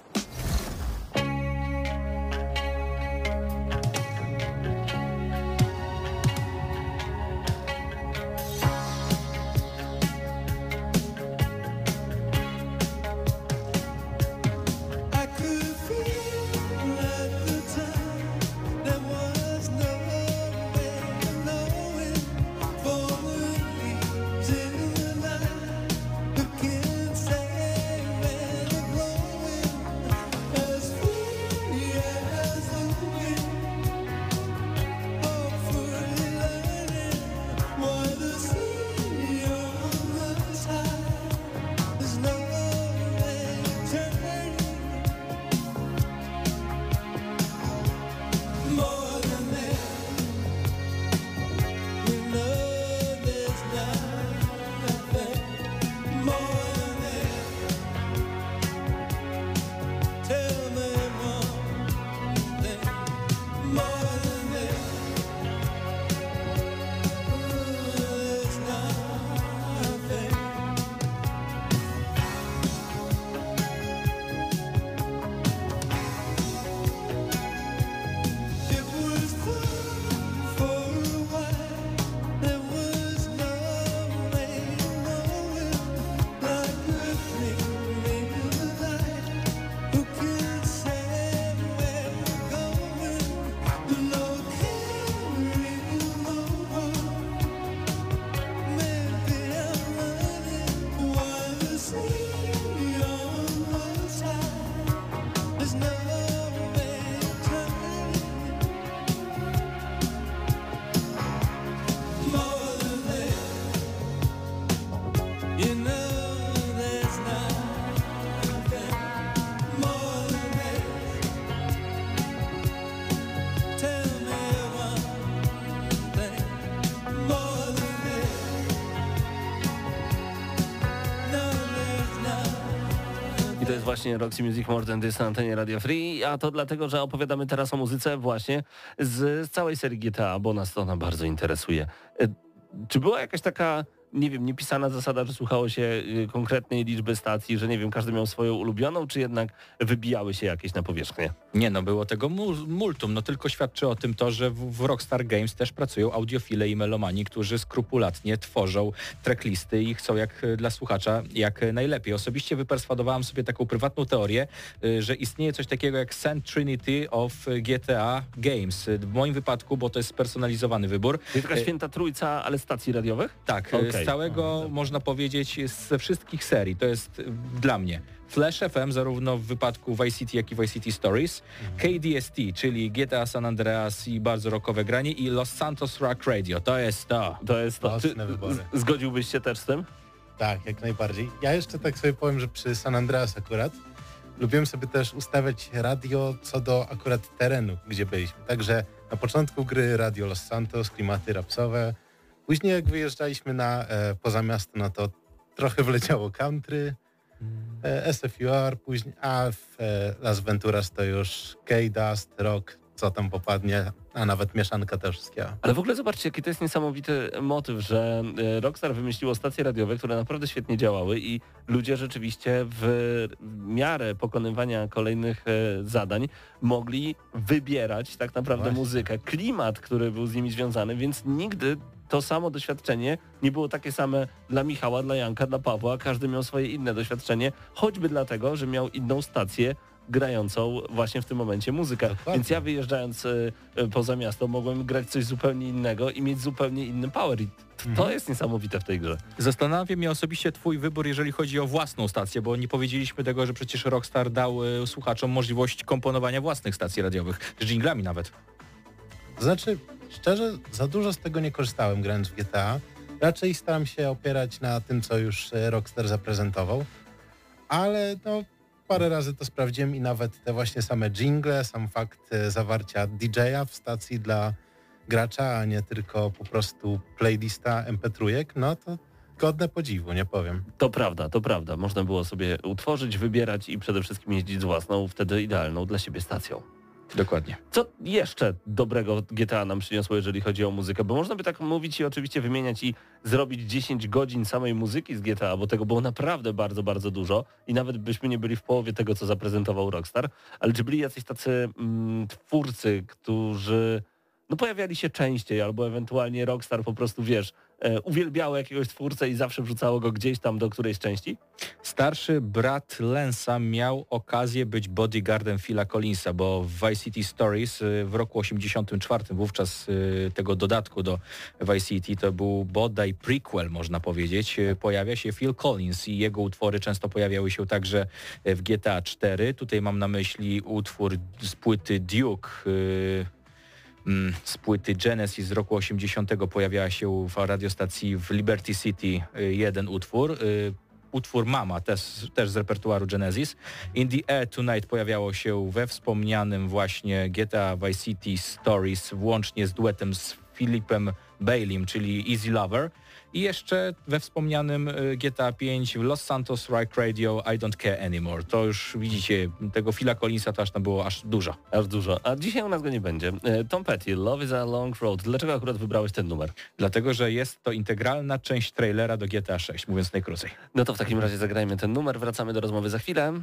Właśnie Roxy Music More Than This na antenie Radio Free, a to dlatego, że opowiadamy teraz o muzyce właśnie z, z całej serii GTA, bo nas to ona bardzo interesuje. E, Czy była jakaś taka, nie wiem, niepisana zasada, że słuchało się y, konkretnej liczby stacji, że nie wiem, każdy miał swoją ulubioną, czy jednak wybijały się jakieś na powierzchnię? Nie no, było tego mul- multum, no tylko świadczy o tym to, że w, Rockstar Games też pracują audiofile i melomani, którzy skrupulatnie tworzą tracklisty i chcą jak e, dla słuchacza jak najlepiej. Osobiście wyperswadowałem sobie taką prywatną teorię, e, że istnieje coś takiego jak Saint Trinity of GTA Games. W moim wypadku, bo to jest spersonalizowany wybór. Czyli taka święta trójca, ale stacji radiowych? Tak, Okej. Z całego, można powiedzieć, ze wszystkich serii. To jest e, dla mnie Flash FM, zarówno w wypadku Vice City, jak i Vice City Stories, KDST, czyli GTA San Andreas i bardzo rockowe granie i Los Santos Rock Radio. To jest to. To jest to. Z- zgodziłbyś się też z tym? Tak, jak najbardziej. Ja jeszcze tak sobie powiem, że przy San Andreas akurat lubiłem sobie też ustawiać radio co do akurat terenu, gdzie byliśmy. Także na początku gry radio Los Santos, klimaty rapsowe. Później jak wyjeżdżaliśmy na e, poza miasto, no to trochę wleciało country, e, SFUR, później, a w e, Las Venturas to już K-Dust, rock, co tam popadnie, a nawet mieszanka też wszystkiego. Ale w ogóle zobaczcie, jaki to jest niesamowity motyw, że e, Rockstar wymyśliło stacje radiowe, które naprawdę świetnie działały i ludzie rzeczywiście w miarę pokonywania kolejnych e, zadań mogli wybierać tak naprawdę Właśnie. muzykę, klimat, który był z nimi związany, więc nigdy to samo doświadczenie nie było takie same dla Michała, dla Janka, dla Pawła. Każdy miał swoje inne doświadczenie, choćby dlatego, że miał inną stację grającą właśnie w tym momencie muzykę. Dokładnie. Więc ja wyjeżdżając y, y, poza miasto mogłem grać coś zupełnie innego i mieć zupełnie inny power. I t- Mhm. to jest niesamowite w tej grze. Zastanawia mnie osobiście twój wybór, jeżeli chodzi o własną stację, bo nie powiedzieliśmy tego, że przecież Rockstar dał y, słuchaczom możliwość komponowania własnych stacji radiowych, z dżinglami nawet. Znaczy, szczerze, za dużo z tego nie korzystałem grając w GTA. Raczej staram się opierać na tym, co już e, Rockstar zaprezentował. Ale no, parę razy to sprawdziłem i nawet te właśnie same jingle, sam fakt e, zawarcia DJ-a w stacji dla gracza, a nie tylko po prostu playlista MP3, no to godne podziwu, nie powiem. To prawda, to prawda. Można było sobie utworzyć, wybierać i przede wszystkim jeździć z własną, wtedy idealną dla siebie stacją. Dokładnie. Co jeszcze dobrego GTA nam przyniosło, jeżeli chodzi o muzykę? Bo można by tak mówić i oczywiście wymieniać i zrobić 10 godzin samej muzyki z GTA, bo tego było naprawdę bardzo, bardzo dużo i nawet byśmy nie byli w połowie tego, co zaprezentował Rockstar, ale czy byli jacyś tacy mm, twórcy, którzy no pojawiali się częściej, albo ewentualnie Rockstar po prostu, wiesz, uwielbiało jakiegoś twórcę i zawsze wrzucało go gdzieś tam do którejś części? Starszy brat Lensa miał okazję być bodyguardem Phila Collinsa, bo w Vice City Stories y, w roku 84, wówczas y, tego dodatku do Vice City, to był bodaj prequel, można powiedzieć, pojawia się Phil Collins i jego utwory często pojawiały się także w GTA 4. Tutaj mam na myśli utwór z płyty Duke, z płyty Genesis z roku 80 pojawiała się w radiostacji w Liberty City y, jeden utwór. y, Utwór Mama, też, też z repertuaru Genesis. In the Air Tonight pojawiało się we wspomnianym właśnie GTA Vice City Stories, włącznie z duetem z Filipem Baileym, czyli Easy Lover. I jeszcze we wspomnianym y, GTA 5 w Los Santos Rock Radio I Don't Care Anymore. To już widzicie, tego Phila Collinsa to aż tam było aż dużo. Aż dużo. A dzisiaj u nas go nie będzie. E, Tom Petty, Love is a Long Road. Dlaczego akurat wybrałeś ten numer? Dlatego, że jest to integralna część trailera do GTA 6, mówiąc najkrócej. No to w takim razie zagrajmy ten numer. Wracamy do rozmowy za chwilę.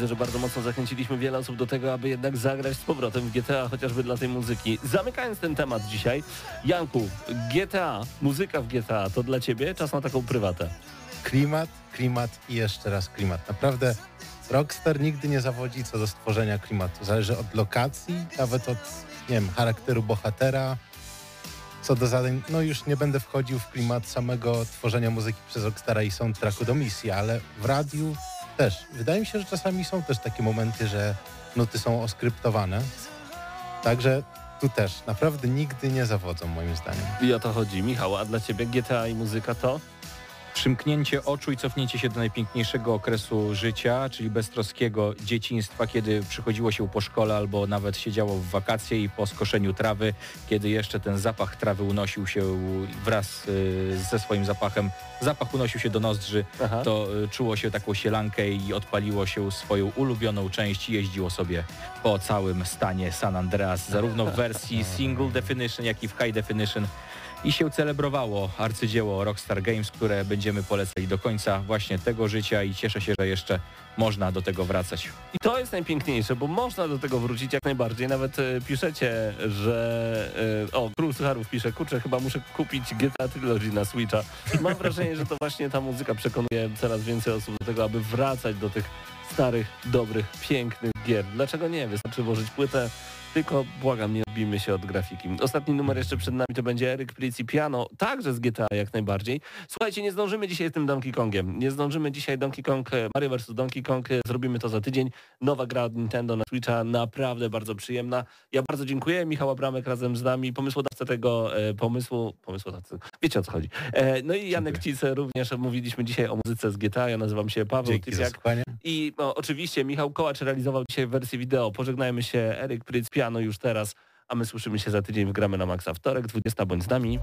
Widzę, że bardzo mocno zachęciliśmy wiele osób do tego, aby jednak zagrać z powrotem w GTA, chociażby dla tej muzyki. Zamykając ten temat dzisiaj, Janku, GTA, muzyka w GTA, to dla ciebie czas na taką prywatę. Klimat, klimat i jeszcze raz klimat. Naprawdę Rockstar nigdy nie zawodzi co do stworzenia klimatu. Zależy od lokacji, nawet od, nie wiem, charakteru bohatera. Co do zadań, no już nie będę wchodził w klimat samego tworzenia muzyki przez Rockstara i soundtracku do misji, ale w radiu też. Wydaje mi się, że czasami są też takie momenty, że nuty są oskryptowane. Także tu też naprawdę nigdy nie zawodzą moim zdaniem. I o to chodzi. Michał, a dla ciebie GTA i muzyka to? Przymknięcie oczu i cofnięcie się do najpiękniejszego okresu życia, czyli beztroskiego dzieciństwa, kiedy przychodziło się po szkole albo nawet siedziało w wakacje i po skoszeniu trawy, kiedy jeszcze ten zapach trawy unosił się wraz y, ze swoim zapachem, zapach unosił się do nozdrzy, Aha. to y, czuło się taką sielankę i odpaliło się swoją ulubioną część i jeździło sobie po całym stanie San Andreas, zarówno w wersji single definition, jak i w high definition i się celebrowało arcydzieło Rockstar Games, które będziemy polecali do końca właśnie tego życia i cieszę się, że jeszcze można do tego wracać. I to jest najpiękniejsze, bo można do tego wrócić jak najbardziej. Nawet e, piszecie, że... E, o, Król Sucharów pisze, kurczę, chyba muszę kupić GTA Trilogy na Switcha. Mam wrażenie, że to właśnie ta muzyka przekonuje coraz więcej osób do tego, aby wracać do tych starych, dobrych, pięknych gier. Dlaczego nie? Wystarczy włożyć płytę, tylko błagam, nie odbijmy się od grafiki. Ostatni numer jeszcze przed nami to będzie Eryk Plic i Piano, także z GTA jak najbardziej. Słuchajcie, nie zdążymy dzisiaj z tym Donkey Kongiem. Nie zdążymy dzisiaj Donkey Kong, e, Mario vs. Donkey Kong, e, zrobimy to za tydzień. Nowa gra od Nintendo na Switcha, naprawdę bardzo przyjemna. Ja bardzo dziękuję, Michał Abramek razem z nami, pomysłodawca tego e, pomysłu, pomysłodawcy, wiecie o co chodzi. E, no i Janek Cice również, mówiliśmy dzisiaj o muzyce z GTA, ja nazywam się Paweł Dzięki słuchanie. I no, oczywiście Michał Kołacz realizował dzisiaj wersję wideo. Pożegnajmy się, Eryk Pryc, piano już teraz, a my słyszymy się za tydzień w Gramy na Maxa wtorek, 20 bądź z nami.